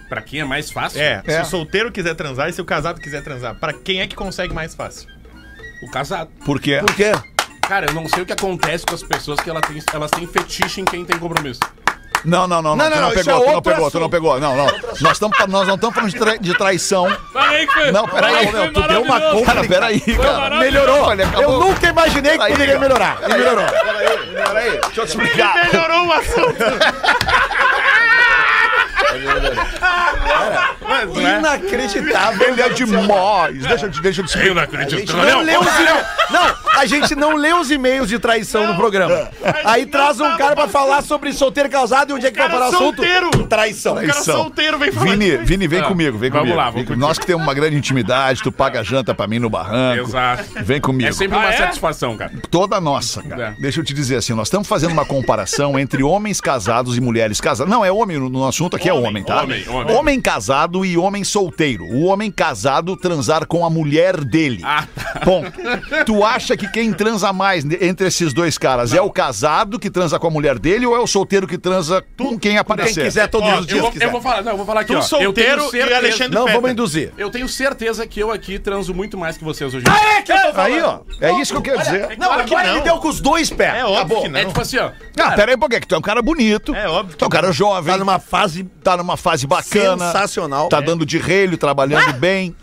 Pra quem é mais fácil? É, É. se o solteiro quiser transar e se o casado quiser transar, pra quem é que consegue mais fácil? O casado. Por quê? Por quê? Cara, eu não sei o que acontece com as pessoas que ela tem- elas têm fetiche em quem tem compromisso. Não, não, não, não. Não, tu não, isso pegou, é tu não pegou, tu não pegou. Não, não. Nós, tamo, nós não estamos falando de, trai- de traição. Peraí que foi. Não, peraí, meu, tu deu uma maravilhoso. Cara, peraí, cara. Melhorou, ele acabou. Eu nunca imaginei que poderia melhorar. E melhorou. Peraí, peraí, deixa eu te explicar. Melhorou o assunto! <laughs> Mas, não é? Inacreditável. Ele é demais. Deixa eu te, deixa eu te Eu não não lê os e-mails. Não, a gente não lê os e-mails de traição no programa. Aí traz um cara pra falar sobre solteiro casado e onde é que vai parar o assunto? solteiro. Traição. O cara Traição. solteiro vem falar Vini. Vini, vem comigo, vem vamos comigo. lá, vamos comigo. Nós que temos uma grande intimidade, tu paga janta pra mim no barranco. Exato. Vem comigo. É sempre uma Ah, é? satisfação, cara. Toda nossa, cara. É. Deixa eu te dizer assim, nós estamos fazendo uma comparação entre homens casados e mulheres casadas. Não, é homem no, no assunto aqui, é Homem, homem, tá? homem, homem. Homem casado e homem solteiro. O homem casado transar com a mulher dele. Ah, Bom, tu acha que quem transa mais entre esses dois caras é o casado que transa com a mulher dele ou é o solteiro que transa com quem aparecer? Quem quiser todos Ó, os Eu dias. vou, quiser. eu vou falar, não, eu vou falar aqui, Tu ó. eu tenho solteiro e certeza, Alexandre Não, Fetter. vamos induzir. Eu tenho certeza que eu aqui transo muito mais que vocês hoje. É que eu tô Aí, ó. É isso que eu quero dizer. Não, Claro que agora não. ele deu com os dois pés. É óbvio Acabou. que não. É tipo assim, ó. Ah, pera aí um pouquinho, que tu é um cara bonito. É óbvio Tu é um cara jovem. Tá numa fase tá numa fase bacana. sensacional. Tá dando de relho, trabalhando bem.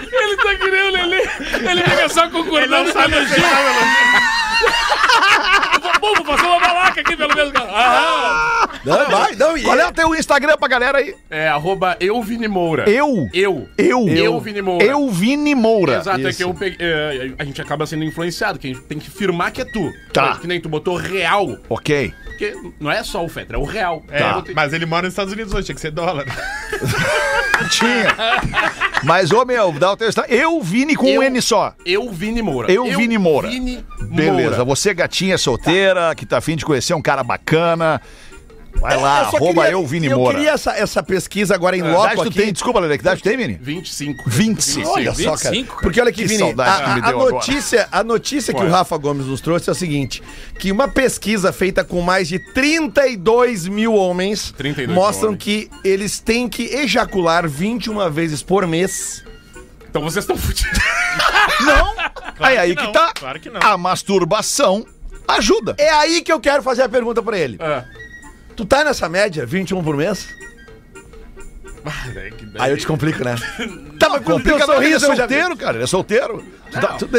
ele tá que nem o Lelê. Ele fica só concordando com o elogio. Bom, vou fazer uma balaca aqui pelo menos. Ah, Não, vai, não, e Qual é o teu Instagram pra galera aí? É arroba eu Vini Moura. Eu. Eu. Eu. Eu, Vini Moura. Eu, Vini Moura. Exato, é Isso. que eu peguei, é, a gente acaba sendo influenciado, que a gente tem que firmar que é tu. Tá. Que nem tu botou real, Ok. Porque não é só o Fetter, é o real. É, Eu botei- mas ele mora nos Estados Unidos hoje, tinha que ser dólar. <laughs> Tinha. Mas, ô meu, dá o teu Instagram. Eu, Vini, com Eu- um N só. Eu Vini Moura. Eu, Vini Moura. Vini Beleza. Moura. Você, gatinha solteira, que tá afim de conhecer um cara bacana. Vai lá, Eu só arroba queria- eu, Vini Eu Moura. queria essa, essa pesquisa agora em Que loco aqui. tem? Desculpa, Lele, que idade tu tem, Vini? 25. 25. Olha só, cara. 25, cara. Porque olha aqui, Que Vini, saudade que a, me a- a deu agora. notícia, a notícia que o Rafa Gomes nos trouxe é o seguinte: que uma pesquisa feita com mais de 32 mil homens 32 mostram homens. que eles têm que ejacular 21 vezes por mês. Então vocês estão fudidos. <laughs> Não. aí aí que que, tá. claro que não. A masturbação ajuda. É aí que eu quero fazer a pergunta pra ele. É. Tu tá nessa média, 21 por mês? Daí- Aí eu te complico, né? <laughs> tá, mas Complica teu não, ele é sorriso, solteiro, cara. Ele é solteiro. Tá- tu- tá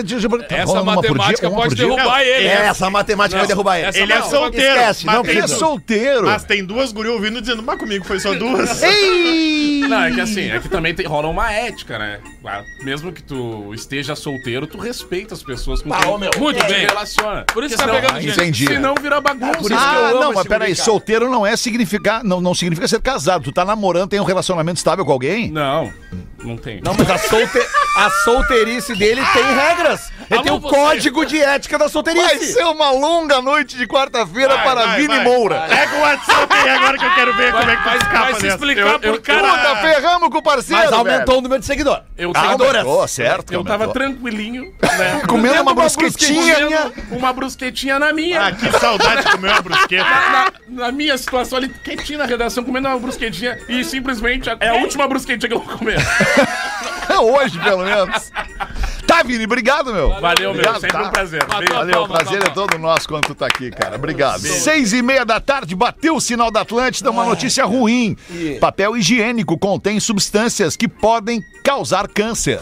Essa matemática pode derrubar ele. É, essa matemática vai derrubar ele. essa Ele é não. solteiro. Esquece, não Ele é solteiro. Mas tem duas gurias ouvindo dizendo, mas comigo foi só duas. <laughs> Ei! Não, é que assim, é que também tem, rola uma ética, né? Mesmo que tu esteja solteiro, tu respeita as pessoas com Ah, quem meu, muito bem. relaciona. Por isso Porque tá pegando gente. Entendi. Senão vira bagunça. Por isso que eu Ah, amo não, mas peraí, solteiro não é significar, não, não significa ser casado. Tu tá namorando, tem um relacionamento estável com alguém? Não, não tem. Não, mas a, solte... a solteirice dele tem regras. Ele Alô, tem o você. código de ética da Vai solteirice. ser uma longa noite de quarta-feira Vai, para vai, Vini vai. Moura. Pega o WhatsApp aí agora que eu quero ver como é que tu Vai, escapa vai se dessa. explicar Eu- por eu- cara. Puta, ferramos com o parceiro, Mas aumentou velho. o número de seguidor. Eu, Ah, tava, aumentou, certo. eu tava aumentou. tranquilinho, né? <laughs> Comendo uma brusquetinha. brusquetinha. comendo Uma brusquetinha na minha. Ah, que saudade de comer uma brusqueta. Na, na minha situação ali, quietinho na redação, comendo uma brusquetinha e simplesmente a- é a última brusquetinha que eu vou comer. <laughs> Hoje, pelo menos. Tá, Vini, obrigado, meu. Valeu, meu. Obrigado, Sempre tá? um prazer. Beijo. Valeu, o prazer é todo nosso quando tu tá aqui, cara. Obrigado. Seis e meia da tarde, bateu o sinal da Atlântida, uma notícia ruim. Papel higiênico contém substâncias que podem causar câncer.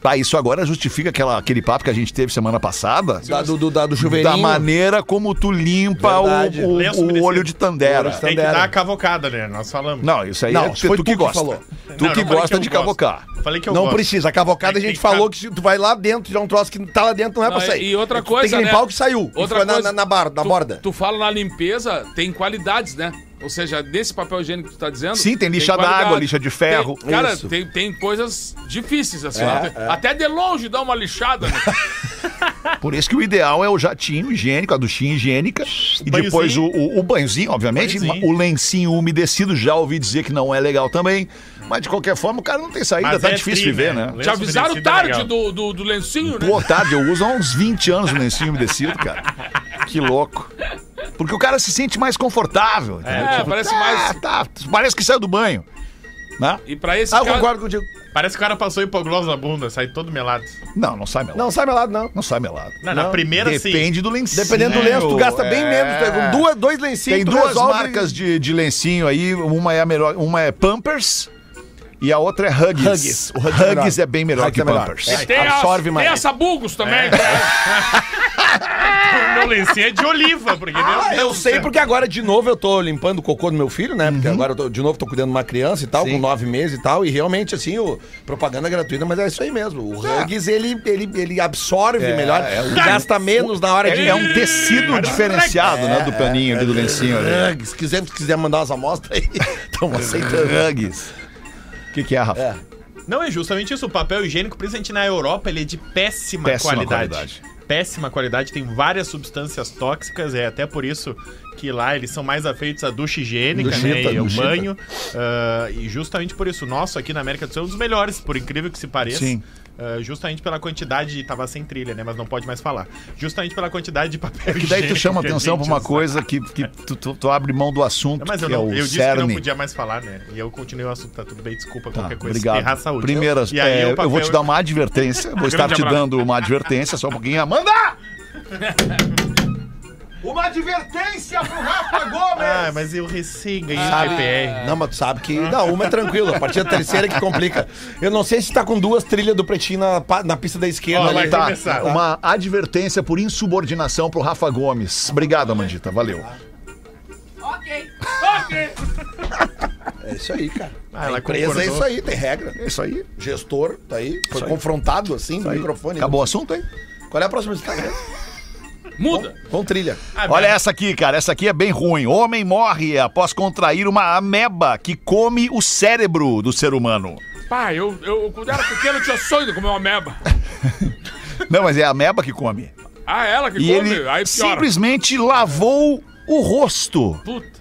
Tá, isso agora justifica aquela, aquele papo que a gente teve semana passada? Da, do, do, da- do chuveirinho. Da maneira como tu limpa Verdade. o, o- o olho de Tandera. De Tem que dar a cavocada, né? Nós falamos. Não, isso aí Não, é foi tu tu que que gosta. falou. Tu Não, que gosta eu de gosto. cavocar. Falei que eu Não gosto. precisa. A cavocada a gente que falou que se tu vai lá dentro, já é um troço que tá lá dentro, não é pra sair. e outra Tu coisa, Tem que limpar né? o que saiu. Outra Outra na, coisa, na, na, bar, na tu, borda. Tu fala na limpeza, tem qualidades, né? Ou seja, nesse papel higiênico que tu tá dizendo. Sim, tem lixa d'água, lixa de ferro. Tem- cara, Isso. tem, tem coisas difíceis assim. É, é. Até de longe dá uma lixada. Né? <laughs> Por isso que o ideal é o jatinho higiênico, a duchinha higiênica. E banhozinho. depois o, o, o banhozinho, obviamente. Banhozinho. O lencinho umedecido, já ouvi dizer que não é legal também. Mas de qualquer forma, o cara não tem saída, Mas tá é difícil tri, viver, né? né? Te avisaram é tarde do, do, do lencinho, né? Pô, tarde, eu uso há uns 20 anos o lencinho umedecido, cara. Que louco. Porque o cara se sente mais confortável. entendeu? É, parece mais- Tá, parece que saiu do banho. Né? E pra esse Ah, eu caso. concordo contigo. Parece que o cara passou hipoglós na bunda, sai todo melado. Não, não sai melado. Não, sai melado, não. Não sai melado. Não, na primeira sim. Depende do lencinho. Dependendo do lenço, tu gasta bem É. menos. Pega duas, dois lencinhos, Tem duas resolve- marcas de, de lencinho aí, uma é a melhor, uma é Pampers e a outra é Huggies. Huggies. O Huggies é melhor. Huggies é bem melhor Huggies que é melhor. Pampers. É. Tem, a, absorve tem mais. a Sabugos também. né? O <laughs> meu lencinho é de oliva, porque meu Ah, Deus eu sei céu. porque agora de novo eu tô limpando o cocô do meu filho, né? Porque agora eu tô, de novo tô cuidando de uma criança e tal, Sim. com nove meses e tal. E realmente, assim, o propaganda gratuita, mas é isso aí mesmo. O Huggies, ele, ele, ele absorve É, melhor, é gasta menos na hora de. É, é um tecido diferenciado, né, do paninho ali, do lencinho ali. Huggies. Se quiser, se quiser mandar umas amostras aí, <laughs> estamos <laughs> aceitando. Huggies. O que, que é, Rafa? Não, é justamente isso. O papel higiênico, principalmente na Europa, ele é de péssima, Péssima qualidade. qualidade. péssima qualidade, tem várias substâncias tóxicas, é até por isso que lá eles são mais afeitos à ducha higiênica, Duchita, né? E banho. ah, e justamente por isso, o nosso aqui na América do Sul é um dos melhores, por incrível que se pareça. Sim. Ah, justamente pela quantidade de. Tava sem trilha, né? Mas não pode mais falar. Justamente pela quantidade de papel Que daí tu chama atenção pra uma usa. coisa que, que tu, tu- tu abre mão do assunto, Mas eu, que é não, o eu disse que não cerne. podia mais falar, né? E eu continuei o assunto, tá tudo bem, desculpa Tá, qualquer coisa. obrigado. Errar a saúde. Primeiras, E aí é, o eu vou papel- te dar uma advertência. <laughs> Vou estar te abraço. dando uma advertência, só um pouquinho. Amanda! <laughs> Uma advertência pro Rafa Gomes! Ah, mas eu recém ganhei Ah, o PPR. Não, mas tu sabe que. Não, uma é tranquilo. A partir da terceira que complica. Eu não sei se tá com duas trilhas do pretinho na, na pista da esquerda. Ó, ali. vai Tá, começar. uma advertência por insubordinação pro Rafa Gomes. Obrigado, Amandita. Valeu. Ok. Ok. É isso aí, cara. Ah, a ela empresa concordou. é isso aí, tem regra. É isso aí. Gestor, tá aí. Foi Isso aí. confrontado assim no Aí. microfone. Acabou o assunto aí? Qual é a próxima Instagram? Muda. Com trilha. Ah, Olha essa aqui, cara. Essa aqui é bem ruim. Homem morre após contrair uma ameba que come o cérebro do ser humano. Pá, eu, eu quando era pequeno eu tinha sonho de comer uma meba. <laughs> Não, mas é a ameba que come. Ah, ela que E come? ele Aí piora. simplesmente lavou o rosto. Puta.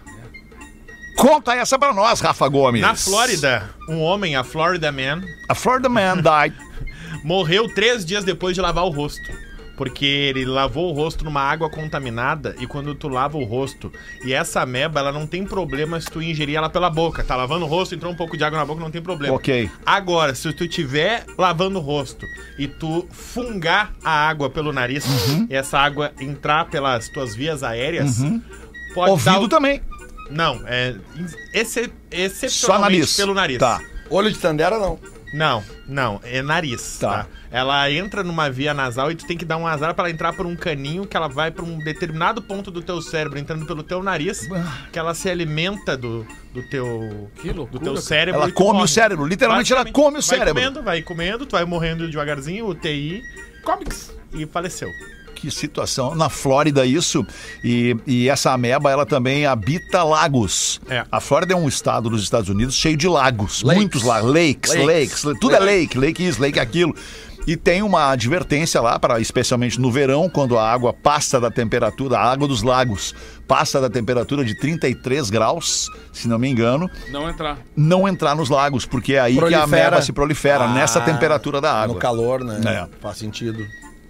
Conta essa pra nós, Rafa Gomes. Na Flórida, um homem, a Florida Man, A Florida Man died. <laughs> morreu três dias depois de lavar o rosto. Porque ele lavou o rosto numa água contaminada e quando tu lava o rosto e essa ameba, ela não tem problema se tu ingerir ela pela boca. Tá lavando o rosto, entrou um pouco de água na boca, não tem problema. Ok. Agora, se tu estiver lavando o rosto e tu fungar a água pelo nariz Uhum. e essa água entrar pelas tuas vias aéreas, pode Ouvido dar... o- também. Não, é excep... Só excepcionalmente nariz. pelo nariz. Tá. Olho de Tandera, não. Não, não, é nariz, Tá. tá. Ela entra numa via nasal e tu tem que dar um azar pra ela entrar por um caninho que ela vai pra um determinado ponto do teu cérebro, entrando pelo teu nariz, que ela se alimenta do, do teu Que loucura, do teu cérebro. Ela come o morre. cérebro. Literalmente ela come o vai cérebro. comendo, vai comendo, tu vai morrendo devagarzinho, UTI, comics e faleceu. Que situação. Na Flórida, isso. E, e essa ameba, ela também habita lagos. É. A Flórida é um estado dos Estados Unidos cheio de lagos. Lakes. Muitos lagos. Lakes, lakes. Lakes. Tudo é lake. Lake isso, lake aquilo. E tem uma advertência lá, para especialmente no verão, quando a água passa da temperatura, a água dos lagos passa da temperatura de 33 graus, se não me engano, Não entrar. não entrar nos lagos, porque é aí que a Prolifera. ameba se prolifera, Ah, nessa temperatura da água. No calor, né? É. Faz sentido.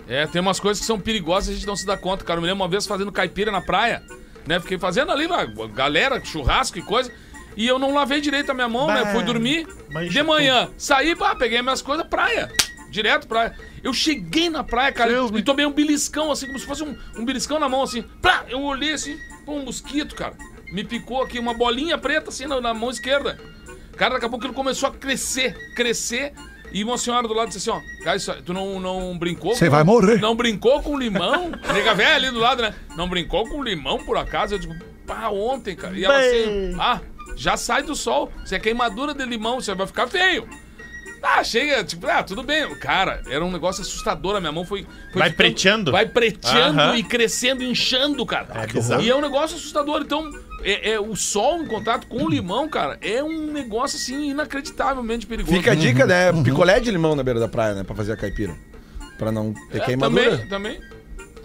É, tem umas coisas que são perigosas e a gente não se dá conta, cara. Eu me lembro uma vez fazendo caipira na praia, né? Fiquei fazendo ali, galera, churrasco e coisa. E eu não lavei direito a minha mão, né? Bah, Fui dormir. De manhã, saí, pá, peguei minhas coisas, praia. Direto praia. Eu cheguei na praia, cara, e tomei um beliscão, assim, como se fosse um, um beliscão na mão, assim. Plá, eu olhei assim, pô, um mosquito, cara. Me picou aqui, uma bolinha preta, assim, na, na mão esquerda. Cara, daqui a pouco ele começou a crescer, crescer. E uma senhora do lado disse assim, ó, cara, isso, aí, tu não, não brincou Você vai morrer. Não brincou com limão? Nega velha ali do lado, né? Não brincou com limão, por acaso? Eu digo, pá, ontem, cara. E ela assim, ah, já sai do sol. Isso é queimadura de limão, você vai ficar feio. Ah, chega, tipo, ah, tudo bem. Cara, era um negócio assustador. A minha mão foi. foi Vai preteando? Vai preteando Aham. e crescendo, inchando, cara. É e é um negócio assustador. Então, é, é o sol em contato com o limão, cara, é um negócio assim inacreditavelmente perigoso. Fica a dica, né? Picolé de limão na beira da praia, né? Pra fazer a caipira. Pra não ter É, queimadura. também, também.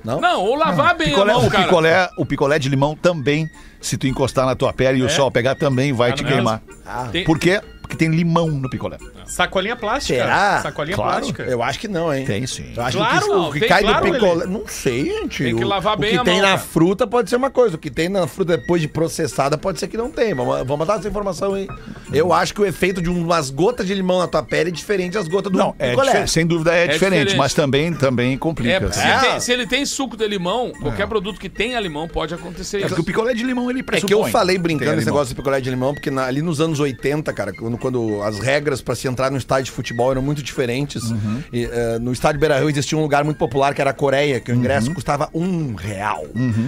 Não? Não, ou lavar bem Picolé- a mão, o, cara. picolé, o picolé de limão também, se tu encostar na tua pele e o sol pegar, também vai te não queimar. Ah, Tem- Por quê? Porque tem limão no picolé. Sacolinha plástica. Será? Sacolinha Claro. plástica. eu acho que não, hein? Tem sim. Eu acho Claro, que o que tem, cai claro, do picolé. Não sei, gente. Tem que O- lavar o bem que a tem mão, na cara. fruta pode ser uma coisa. O que tem na fruta depois de processada pode ser que não tem. Vamos, vamos botar essa informação aí. Eu acho que o efeito de umas gotas de limão na tua pele é diferente das gotas do Não, é picolé. difer- sem dúvida é, diferente, diferente. mas também, também É, complica. se, assim. ele tem, se ele tem suco de limão, qualquer produto que tenha limão pode acontecer É isso. porque o picolé de limão ele É pressupõe. que eu falei brincando esse negócio de picolé de limão, porque na- ali nos anos 80, cara, quando, quando as regras pra se entrar no estádio de futebol eram muito diferentes. Uhum. E, eh, no estádio Beira Rio existia um lugar muito popular que era a Coreia, que o ingresso Uhum. custava um real.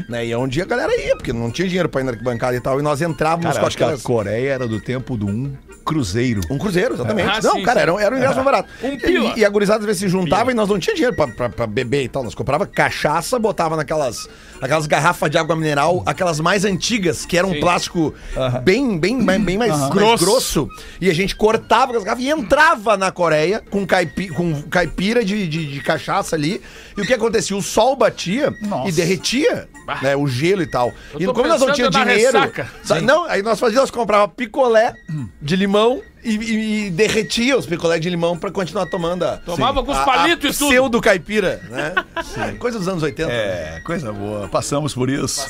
Né? E é onde a galera ia, porque não tinha dinheiro pra ir na arquibancada e tal. E nós entrávamos Cara, com acho que a. Coreia era do tempo do um. Cruzeiro. Um cruzeiro, exatamente. Ah, não, sim, cara, sim. era, um- era um ingresso mais barato. Um pila. E, e a gurizada às vezes se juntava e nós não tínhamos dinheiro pra, pra, pra beber e tal. Nós comprava cachaça, botava naquelas aquelas garrafas de água mineral, aquelas mais antigas, que era um plástico bem, bem, bem, bem mais, mais grosso. Grosso. E a gente cortava as garrafas e entrava na Coreia com, caipi, com caipira de, de, de cachaça ali. E o que acontecia? O sol batia Nossa. e derretia né, o gelo e tal. E como nós não tínhamos dinheiro. Não, aí nós fazíamos, nós comprava picolé de limão Timão e, e- e derretia os picolé de limão pra continuar tomando a. Tomava com os a- palitos a e tudo. Pseudo caipira, né? Coisa dos anos 80. né? É, coisa boa. Passamos por isso.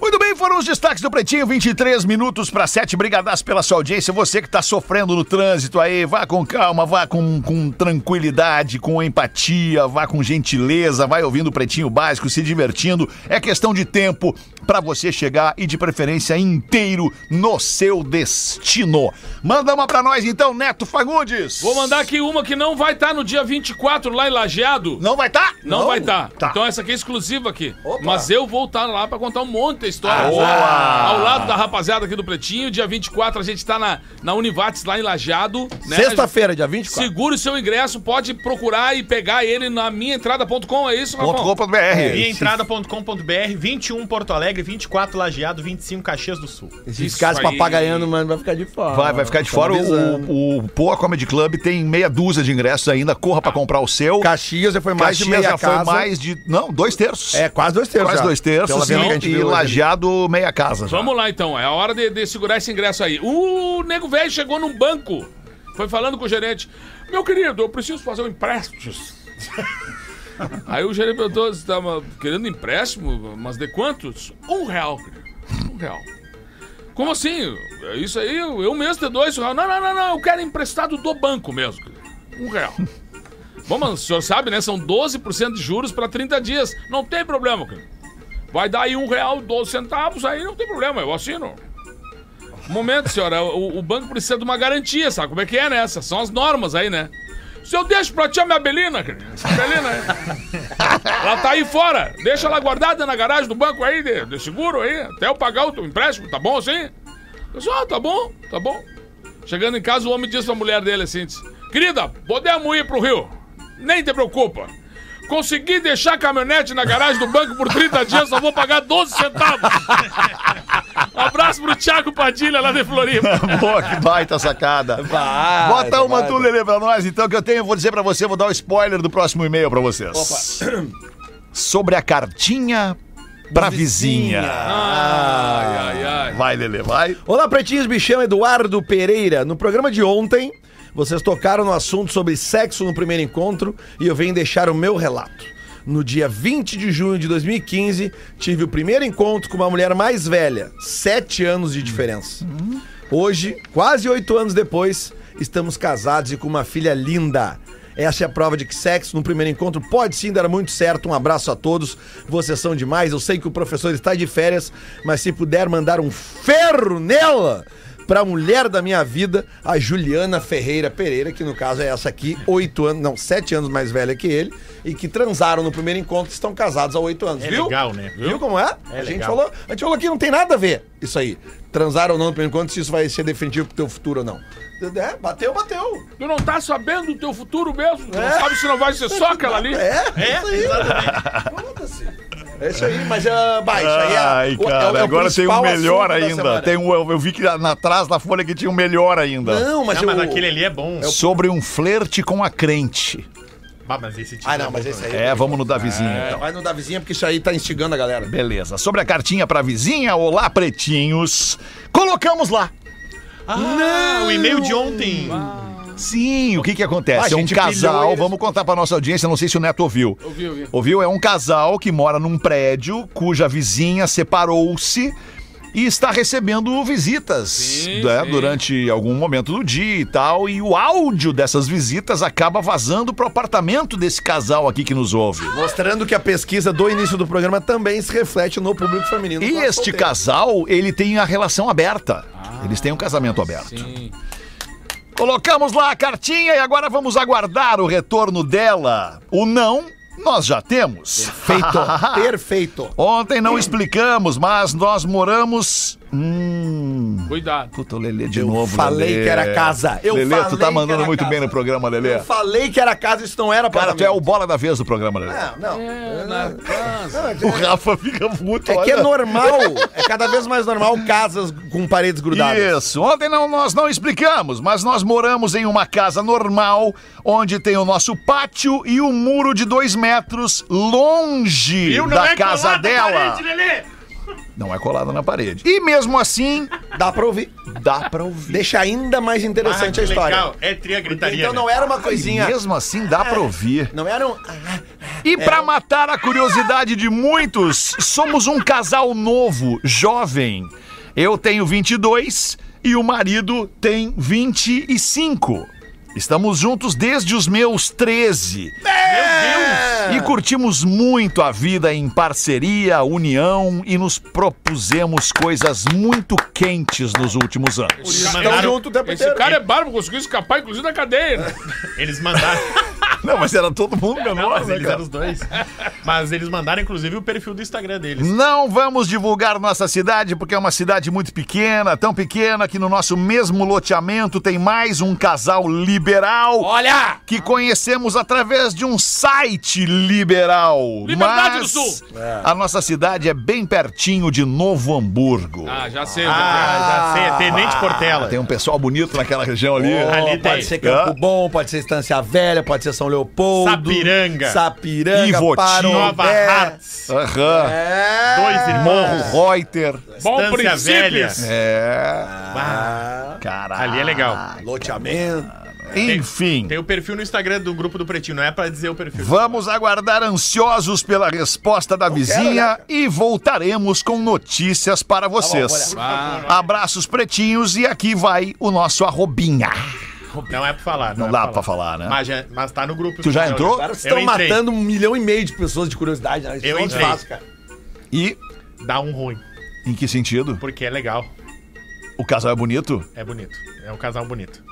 Muito bem, foram os destaques do Pretinho, 23 minutos para 7. Brigadaço pela sua audiência. Você que tá sofrendo no trânsito aí, vá com calma, vá com, com tranquilidade, com empatia, vá com gentileza, vai ouvindo o Pretinho Básico, se divertindo. É questão de tempo para você chegar e de preferência inteiro no seu destino. Manda uma nós então, Neto Fagundes. Vou mandar aqui uma que não vai estar no dia 24 lá em Lajeado. Não vai tá? Não, vai estar. Tá. Então essa aqui é exclusiva aqui. Opa. Mas eu vou estar lá pra contar um monte de história. boa. Ao lado da rapaziada aqui do Pretinho. Dia 24 a gente tá na, na Univates lá em Lajeado. Né? Sexta-feira, dia 24. Segure o seu ingresso, pode procurar e pegar ele na minhaentrada.com, é isso, Ponto Rafão? com ponto BR. Viaentrada.com.br, 21 Porto Alegre, 24 Lajeado, 25 Caxias do Sul. Esses caras papagaiando, mano, vai ficar de fora. Vai, vai ficar de fora. Avisando. O, o Poa Comedy Club tem meia dúzia de ingressos ainda. Corra pra comprar o seu. Caxias já foi mais de Caxias meia já casa. foi mais de. Não, dois terços. É, quase dois terços. Quase já. dois terços. Sim, que a gente e lajeado meia casa. já. Vamos lá então, é a hora de, de segurar esse ingresso aí. O nego velho chegou num banco, foi falando com o gerente: Meu querido, eu preciso fazer um empréstimo. <laughs> aí o gerente perguntou: Você estava querendo empréstimo? Mas de quantos? Um real, querido. Um real. Como assim? É Isso aí, eu mesmo te dou esse real. Não, não, não, não, eu quero emprestado do banco mesmo. Um real. Bom, mas o senhor sabe, né? São 12% de juros para 30 dias. Não tem problema, querido. Vai dar aí um real, 12 centavos, aí não tem problema, eu assino. Momento, senhora, o, o banco precisa de uma garantia, sabe como é que é, né? Essas são as normas aí, né? Se eu deixo pra ti a minha Belina, Belina. Ela tá aí fora, deixa ela guardada na garagem do banco aí, de, de seguro aí, até eu pagar o teu empréstimo, tá bom assim? Eu disse, ah, tá bom, tá bom. Chegando em casa, o homem disse pra mulher dele assim, disse, Querida, podemos ir pro Rio? Nem te preocupa. Consegui deixar a caminhonete na garagem do banco por 30 dias, só vou pagar 12 centavos. Um abraço pro Thiago Padilha lá de Floripa. <laughs> Boa, que baita sacada. <laughs> Vai, Bota uma vai, tu, Lelê, pra nós, então, que eu tenho, vou dizer pra você, vou dar o spoiler do próximo e-mail pra vocês. <clears throat> Sobre a cartinha pra vizinha. Ai, ai, ai. Vai, Lelê, vai. Olá, pretinhos, me chamo Eduardo Pereira. No programa de ontem, vocês tocaram no assunto sobre sexo no primeiro encontro e eu venho deixar o meu relato. No dia 20 de junho de 2015, tive o primeiro encontro com uma mulher mais velha, sete anos de diferença. Hoje, quase oito anos depois, estamos casados e com uma filha linda. Essa é a prova de que sexo no primeiro encontro pode sim dar muito certo. Um abraço a todos. Vocês são demais. Eu sei que o professor está de férias, mas se puder mandar um ferro nela pra mulher da minha vida, a Juliana Ferreira Pereira, que no caso é essa aqui, oito anos, não, sete anos mais velha que ele, e que transaram no primeiro encontro e estão casados há oito anos. É viu? legal, né? Viu como é? É a gente legal. falou, a gente falou que não tem nada a ver isso aí. Transaram ou não no primeiro encontro, se isso vai ser definitivo pro teu futuro ou não. É, bateu, bateu. Tu não tá sabendo do teu futuro mesmo? Tu É. não sabe se não vai ser só aquela ali? É, é isso aí. Foda-se. É isso aí, mas uh, isso aí é, Ai, o- é o- cara, é o agora tem um melhor ainda. Tem um, eu vi que na, atrás da folha que tinha um melhor ainda. Não, mas, Não, mas eu- aquele ali é bom. Sobre um flerte com a crente. Ah, mas esse tipo Ah, não, é mas esse aí. É, vamos no da vizinha, então. Vai no da vizinha, porque isso aí tá instigando a galera. Beleza. Sobre a cartinha pra vizinha, olá, pretinhos. Colocamos lá. Ah, o e-mail de ontem. Sim, o que que acontece? Ah, é um casal, eles. vamos contar pra nossa audiência, não sei se o Neto ouviu. Ouvi, ouvi. Ouviu? É um casal que mora num prédio cuja vizinha separou-se e está recebendo visitas Sim, né, sim. durante algum momento do dia e tal. E o áudio dessas visitas acaba vazando pro apartamento desse casal aqui que nos ouve. Mostrando que a pesquisa do início do programa também se reflete no público feminino. E este solteiro. casal, ele tem a relação aberta. Eles têm um casamento aberto. Sim. Colocamos lá a cartinha e agora vamos aguardar o retorno dela. O não, nós já temos. Perfeito, <laughs> perfeito. Ontem não explicamos, mas nós moramos. Hum. Cuidado. Puta, o Lelê de Eu novo. falei Lelê. que era casa. Eu Lelê, tu falei tá que mandando muito casa. bem no programa, Lelê. Eu falei que era casa, isso não era Cara, tu é o bola da vez do programa, Lelê. Não, não. É, na casa. O Rafa fica muito. É que é olha. normal, é cada vez mais normal casas com paredes grudadas. Isso. Ontem não, nós não explicamos, mas nós moramos em uma casa normal, onde tem o nosso pátio e o muro de dois metros longe Viu? Não da é casa dela. parede, Lelê. Não é colado na parede. E mesmo assim, Dá pra ouvir. dá pra ouvir. Deixa ainda mais Ah, interessante que a história. legal. É tria gritaria. Então não era uma E coisinha. mesmo assim, dá pra ouvir. Não era um. E pra matar a curiosidade de muitos, somos um casal novo, jovem. Eu tenho 22 e o marido tem 25. Estamos juntos desde os meus 13. E curtimos muito a vida em parceria, união e nos propusemos coisas muito quentes nos últimos anos. Eles Estão mandaram, junto o tempo Esse inteiro. cara é bárbaro, conseguiu escapar, inclusive, da cadeia. né? eles mandaram. Não, mas era todo mundo Não, menor, mas né, eles cara? eram os dois. Mas eles mandaram, inclusive, o perfil do Instagram deles. Não vamos divulgar nossa cidade porque é uma cidade muito pequena, tão pequena que no nosso mesmo loteamento tem mais um casal liberal. Olha! Que conhecemos através de um site liberal. Liberdade Mas do Sul. A nossa cidade é bem pertinho de Novo Hamburgo. Ah, já sei. Ah, já sei. É Tenente Portela. Tem um pessoal bonito naquela região ali. Ali pode tem. ser Campo Bom, pode ser Estância Velha, pode ser São Leopoldo. Sapiranga. Sapiranga. Ivoti. Nova. Hartz. Aham. É. Dois irmãos. Morro Reuter. Bom Estância Velha. princípios. É. Ah, Caralho. ali é legal. Loteamento. Enfim. Tem o perfil no Instagram do grupo do Pretinho, não é pra dizer o perfil. Vamos aguardar ansiosos pela resposta da vizinha e voltaremos com notícias para vocês. Abraços pretinhos e aqui vai o nosso arrobinha. Não é pra falar. Não é dá pra falar, né? Mas, já- mas tá no grupo. Tu já entrou? Agora vocês Eu estão matando um milhão e meio de pessoas de curiosidade. Né? Eu não entrei. fácil, cara. E Dá um ruim, em que sentido? porque é legal. O casal é bonito? É bonito. É um casal bonito.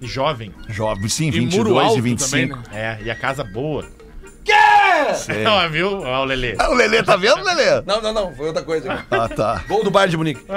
E jovem. Jovem, sim, E 22 muro alto e 25. também, né? É, e a casa boa. Sei. <laughs> Ó, viu? Ó, o Lelê. Ah, o Lelê, tá vendo, Lelê? Não, não, não. Foi outra coisa. Ah, tá. Gol do Bayern de Munique. <laughs>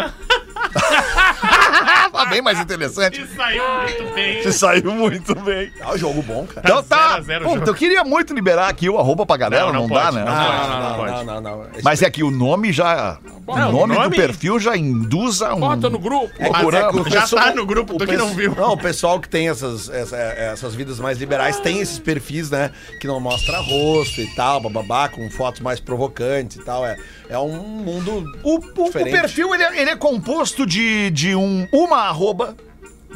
tá bem mais interessante. E saiu muito bem. Você saiu muito bem. Ah, o jogo bom, cara. Então tá. Puta, eu queria muito liberar aqui o arroba pra galera, não, Não, não dá, né? não Não, pode, não, não, não não. pode. Não, não, não. Mas é que o nome já. O nome, o nome- do perfil já induz a um. Bota no grupo. É é que o Já pessoal- tá no grupo, tu que não viu. Não, o pessoal que tem essas, essa- essas vidas mais liberais tem esses perfis, né? Que não mostra rosto e tal, bababá, com fotos mais provocantes e tal. É, é um mundo. O, o- o perfil ele é, ele é composto de, de um, uma arroba,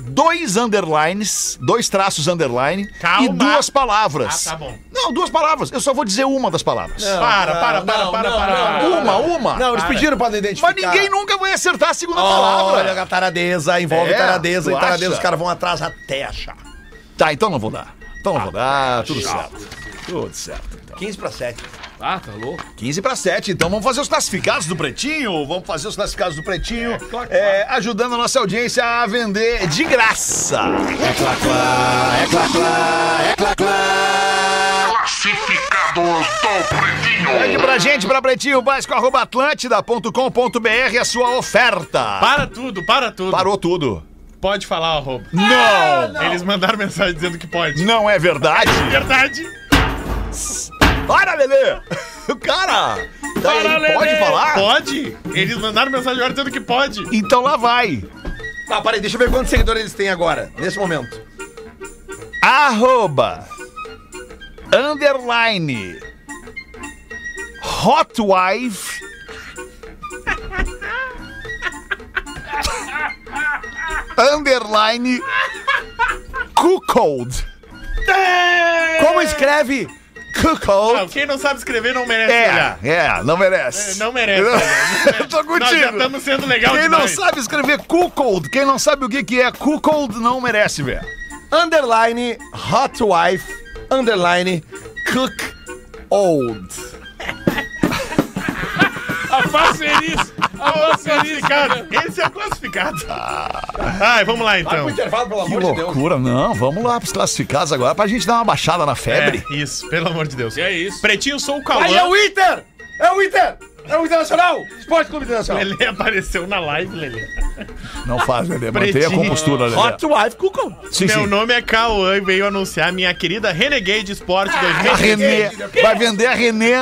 dois underlines, dois traços underline Calma. e duas palavras. Ah, tá bom. Não, duas palavras. Eu só vou dizer uma das palavras. Para, para, para, não, para, não, para. não, uma, uma. Não, eles pediram pra não identificar. Mas ninguém nunca vai acertar a segunda Olha, palavra. a taradeza, envolve É, taradeza e taradeza. acha? Os caras vão atrás até achar. Tá, então não vou dar. Então não vou dar. Tudo certo. Tudo certo. Então. 15 pra 7. Ah, tá louco. 15 para 7, então vamos fazer os classificados do Pretinho. Vamos fazer os classificados do Pretinho, é, ajudando a nossa audiência a vender de graça. Classificados do Pretinho. Mande pra gente, pra pretinho básico, arroba atlântida.com.br, a sua oferta. Para tudo, para tudo. Parou tudo. Pode falar, arroba. Não, Eles mandaram mensagem dizendo que pode. não é verdade. Verdade. Para, Lelê. O <laughs> cara. Tá Para, Lelê. pode falar? Pode? Eles mandaram mensagem agora dizendo que pode. Então lá vai. Tá, peraí, deixa eu ver quantos seguidores eles têm agora, nesse momento. Arroba. Underline. Hotwife. underline. Cuckold. Como escreve Cuckold? Não, quem não sabe escrever não merece É, olhar. é, não merece. Não merece. Eu <laughs> tô contigo. Nós estamos sendo legal Quem não demais. sabe escrever cuckold, quem não sabe o que que é cuckold, não merece, velho. Underline Hot Wife, underline Cook Old. <laughs> A facerice. A facerice, cara. Esse é o classificado. Ai, vamos lá então. intervalo, pelo Que loucura, não. Vamos lá pros classificados agora pra gente dar uma baixada na febre. É, isso, pelo amor de Deus. É isso? Pretinho, sou o Cauã. Aí é o Inter! É o Inter! É o Internacional! Esporte Clube Internacional. Lelê apareceu na live, Lelê. Não faz, Lelê. Mantenha a Pretinho. compostura, Lelê. Hot Wife Cucão. Sim, Meu sim. nome é Cauã e veio anunciar minha querida Renegade Sport A 2016. Renê. Vai vender a Renê.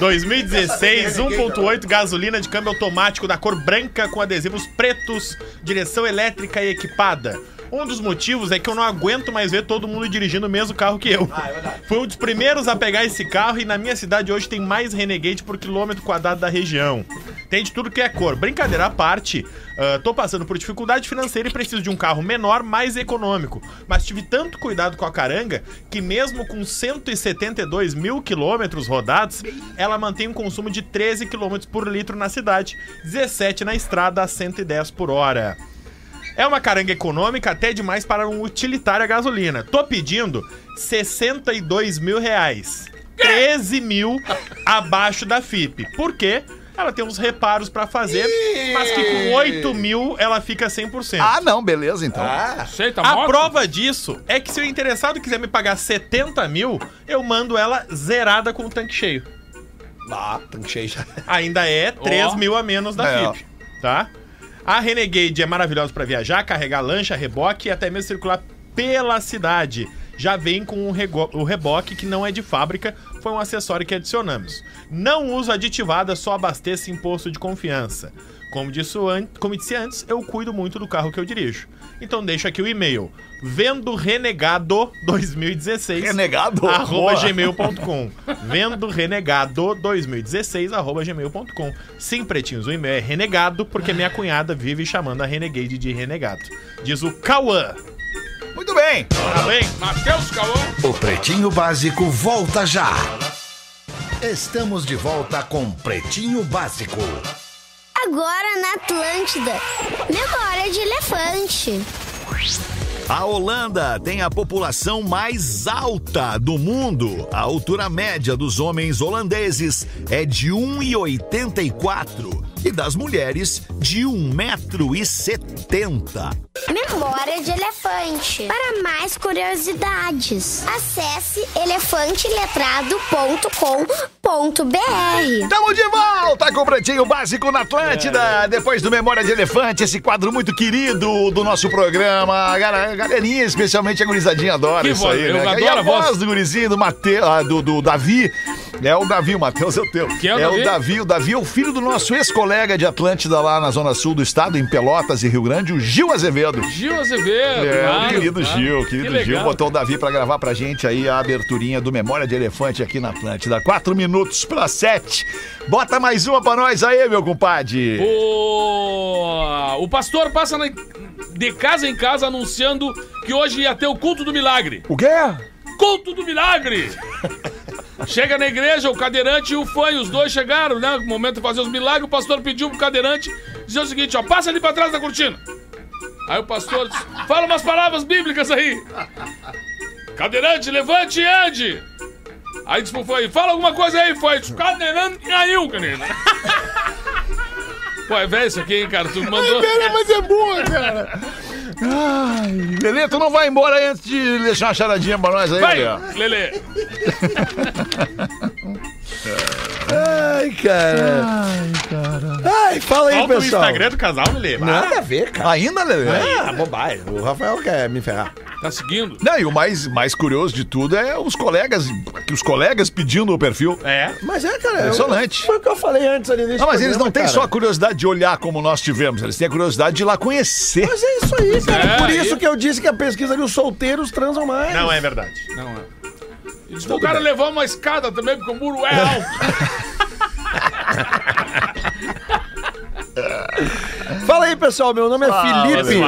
2016, 1.8 gasolina de câmbio automático da cor branca com adesivos pretos, direção elétrica e equipada. Um dos motivos é que eu não aguento mais ver todo mundo dirigindo o mesmo carro que eu. Fui um dos primeiros a pegar esse carro e na minha cidade hoje tem mais Renegade por quilômetro quadrado da região. Tem de tudo que é cor. Brincadeira à parte, ah, tô passando por dificuldade financeira e preciso de um carro menor, mais econômico. Mas tive tanto cuidado com a caranga que mesmo com 172 mil quilômetros rodados, ela mantém um consumo de 13 quilômetros por litro na cidade, 17 na estrada a 110 por hora. É uma caranga econômica até demais para um utilitário a gasolina. Tô pedindo 62 mil reais. 13 mil abaixo da FIP. Por quê? Ela tem uns reparos pra fazer, mas que com 8 mil ela fica 100%. Ah, não, beleza, então. Aceita A moto? prova disso é que se o interessado quiser me pagar 70 mil, eu mando ela zerada com o tanque cheio. Ah, tanque cheio já. Ainda é 3 Ó. mil a menos da É, FIP, tá? A Renegade é maravilhosa pra viajar, carregar lancha, reboque e até mesmo circular pela cidade. Já vem com o, o reboque que não é de fábrica, foi um acessório que adicionamos. Não uso aditivada, só abasteço em posto de confiança. Como disse, an- como disse antes, eu cuido muito do carro que eu dirijo. Então deixo aqui o e-mail. Vendo Renegado 2016 Renegado? arroba gmail.com <laughs> Vendo Renegado 2016 arroba gmail.com Sim, pretinhos, o e-mail é renegado porque minha cunhada vive chamando a Renegade de renegado. Diz o Cauã. Muito bem. Tá bem? Matheus Cauã. O Pretinho Básico volta já. Estamos de volta com Pretinho Básico. Agora na Atlântida. Memória de elefante. A Holanda tem a população mais alta do mundo. A altura média dos homens holandeses é de 1,84 e das mulheres de 1,70m. Memória de elefante. Para mais curiosidades, acesse elefanteletrado.com.br. Tamo de volta com o Pretinho Básico na Atlântida. Depois do Memória de Elefante, esse quadro muito querido do nosso programa. A galerinha, especialmente a gurizadinha, adora Que isso aí, eu né? adoro E a a voz. voz do gurizinho, do, Mate... ah, do, do Davi. É o Davi, o Matheus é o teu. Quem é o é Davi? o Davi. O Davi é o filho do nosso ex-colega de Atlântida lá na Zona Sul do Estado, em Pelotas e Rio Grande, o Gil Azevedo. Gil Azevedo. É, claro, o querido claro. Gil, Que querido legal. Gil botou o Davi pra gravar pra gente aí a aberturinha do Memória de Elefante aqui na Atlântida. Quatro minutos pra sete. Bota mais uma pra nós aí, meu compadre. O... o pastor passa na- de casa em casa anunciando que hoje ia ter o culto do milagre. O quê? Culto do milagre! Chega na igreja, o cadeirante e o fã, e os dois chegaram, né? No momento de fazer os milagres, o pastor pediu pro cadeirante dizer o seguinte: ó, passa ali pra trás da cortina. Aí o pastor disse, fala umas palavras bíblicas aí. Cadeirante, levante e ande. Aí disse pro fã, fala alguma coisa aí, fã. Cadeirante caiu, canina. <laughs> Pô, é velho isso aqui, hein, cara? Tu mandou. mas é boa, cara. Ai, Lelê, tu não vai embora antes de deixar uma charadinha pra nós aí, Vai, Lelê? Lelê. <laughs> Ai, cara. Ai, Ai, fala aí, Falta o pessoal. Instagram do casal, Lelê. Nada a ver, cara. Ainda, Lelê? Ah, bobagem. O Rafael quer me ferrar. Tá seguindo? Não, e o mais, mais curioso de tudo é os colegas, que os colegas pedindo o perfil. É. Mas é, cara. eu- Impressionante. Foi o que eu falei antes ali nesse Não, mas eles não têm só a curiosidade de olhar como nós tivemos, eles têm a curiosidade de ir lá conhecer. Mas é isso aí, cara. é, Por isso que eu disse que a pesquisa ali, os solteiros transam mais. Não é verdade. Não é. E o cara levou uma escada também, porque o muro é alto. <laughs> Fala aí, pessoal. Meu nome é Felipe.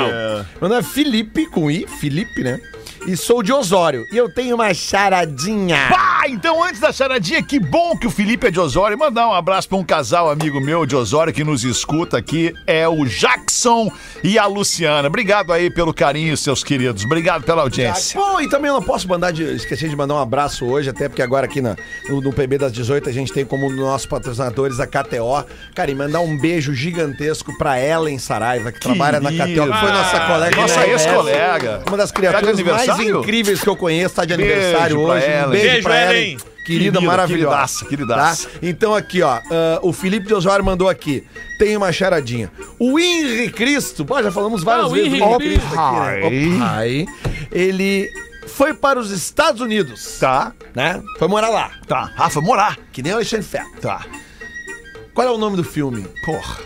Meu nome é Felipe, com I, Felipe, né? E sou de Osório. E eu tenho uma charadinha. Pá, então antes da charadinha, que bom que o Felipe é de Osório. Mandar um abraço pra um casal amigo meu de Osório que nos escuta aqui. É o Jackson e a Luciana. Obrigado aí pelo carinho, seus queridos. Obrigado pela audiência. Bom, e também eu não posso mandar de, esquecer de mandar um abraço hoje, até porque agora aqui na- no, no PB das 18 a gente tem como nossos patrocinadores a KTO. Cara, e mandar um beijo gigantesco pra Ellen Saraiva, que trabalha na KTO, que foi nossa colega. Nossa ex-colega. Uma das criaturas aniversário aniversário? incríveis que eu conheço tá de Beijo aniversário pra hoje. Ellen. Um beijo, Beijo, pra Ellen. Ellen. Querida, Querida, maravilhosa. queridaça, queridaça. Tá? Então aqui, ó, ah, o Felipe de Osório mandou aqui. Tem uma charadinha. O Henri Cristo, pô, já falamos várias Ah, o vezes Henri do Cristo. Aqui, né? O pai, ele foi para os Estados Unidos, Tá, né? Foi morar lá, tá. Rafa, morar. que nem o Alexandre Ferro. Tá. Qual é o nome do filme? Porra.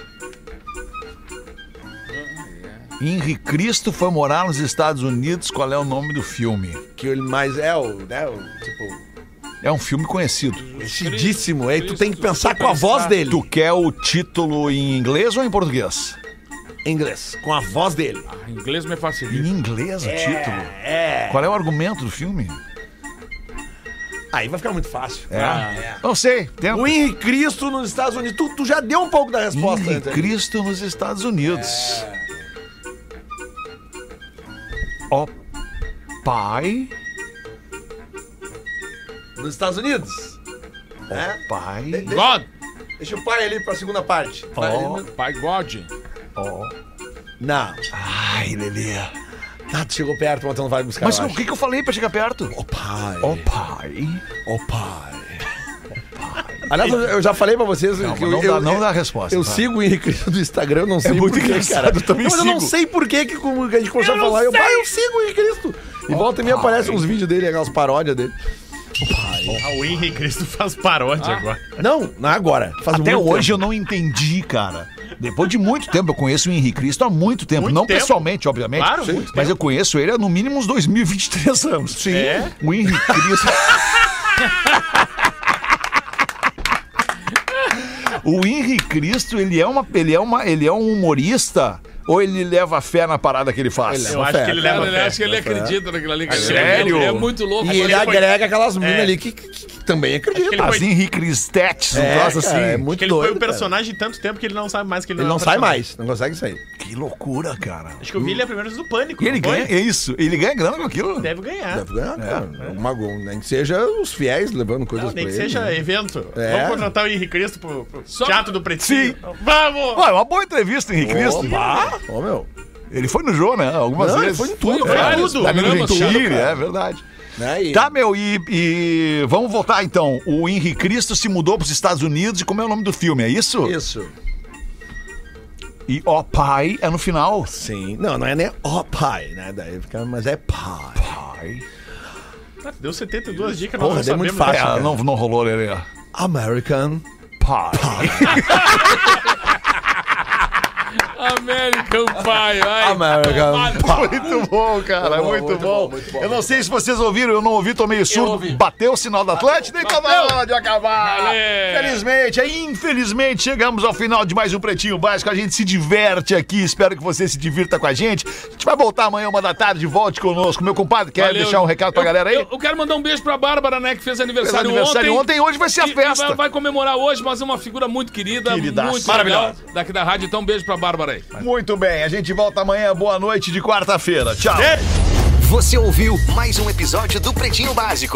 Henri Cristo foi morar nos Estados Unidos. Qual é o nome do filme? Que ele mais é o, né, o tipo, É um filme conhecido. conhecidíssimo. Aí tu tem que pensar com a voz dele. Tu quer o título em inglês ou em português? Em inglês, com a voz dele. Em inglês me Em facilita. inglês o título? É. Qual é o argumento do filme? Aí vai ficar muito fácil. É. Não sei. Tem O Henri Cristo nos Estados Unidos. Tu, tu já deu um pouco da resposta Henri antes. aí. Cristo nos Estados Unidos. Ó pai, Nos Estados Unidos. É? pai, God! Deixa o pai ali pra segunda parte. Ali no- Pai God. ó. Não. Ai, Lelê. Tu chegou perto, mas tu não vai buscar. Mas eu o acho. que, que eu falei pra chegar perto? Ó pai. Ó pai. Ó pai. Aliás, eu- já falei pra vocês Calma, que eu, não eu- dá- não eu- dá a resposta, Eu tá? sigo o Henrique Cristo do Instagram, eu não sei muito por quê, engraçado, cara. eu também Não, mas eu não sigo. sei por quê que, como que a gente começou a falar. Eu, pai, eu sigo o Henrique Cristo. E volta e me aparecem uns vídeos dele, aquelas paródias dele. Ah, o Henrique Cristo faz paródia agora. Não, não é agora. Faz Até muito hoje tempo. eu não entendi, cara. Depois de muito tempo, eu conheço o Henrique Cristo há muito tempo. Muito não tempo? pessoalmente, obviamente. Claro, Sim. muito mas eu conheço ele há no mínimo uns 2023 anos. Sim. É? O Henrique Cristo. <laughs> o Henrique Cristo, ele é, uma, ele, é uma, ele é um humorista ou ele leva fé na parada que ele faz? Eu acho que ele leva ele fé. acha que ele acredita naquilo ali. Sério? Ele é muito louco. E ele agrega aquelas minas É. ali que, que- que também acreditam. ele As foi- Henrique Cristetes, um É, troço assim. é muito Porque ele doido, foi o cara. personagem tanto tempo que ele não sabe mais que ele, Ele é não um sai mais, não consegue sair. Que loucura, cara. Acho que eu vi ele a primeira vez do Pânico. E ele ganha, é isso, ele ganha grana com aquilo. Deve ganhar. Deve ganhar, cara. Uma, nem que seja os fiéis levando coisas Não, nem pra que ele, seja né? evento. É. Vamos contratar o Henrique Cristo pro, pro Só- Teatro do Pretinho. Sim. Vamos! Ué, uma boa entrevista, Henrique Cristo. Opa! Ô, meu. Ele foi no jogo, né? Algumas Não, ele vezes. foi em tudo, Foi em tudo. Programas, Gentili, é verdade. Né? E- Tá, meu, e, e vamos voltar então. O Henrique Cristo se mudou pros Estados Unidos e como é o nome do filme, é isso? Isso. E ó, pai é no final. Sim. Não, não é nem ó pai, né? Daí fica, mas é pai. Pai. Ah, Deu 72 dicas, Porra, nós deu não muito. É, fácil. cara. não, não rolou, Lelê. American. Pai. <laughs> American Pie. Ai, American Pie. Muito bom, cara, Muito bom, muito, bom. bom, muito bom, Eu não sei se vocês ouviram, eu não ouvi, tô meio surdo. Bateu o sinal da Atlântida, então tá na hora de acabar. Valeu. Felizmente, aí, infelizmente, chegamos ao final de mais um Pretinho Básico. A gente se diverte aqui, espero que você se divirta com a gente. A gente vai voltar amanhã, uma da tarde, volte conosco. Meu compadre, quer Valeu. deixar um recado pra Eu- galera aí? Eu, eu quero mandar um beijo pra Bárbara, né, que fez Fez aniversário, aniversário ontem. ontem, hoje vai ser a E- e festa. Vai, vai comemorar hoje, mas é uma figura muito querida, Queridaça. muito Maravilhosa. legal daqui da rádio. Então, um beijo pra Bárbara aí. Muito bem, a gente volta amanhã. Boa noite de quarta-feira. Tchau. Você ouviu mais um episódio do Pretinho Básico.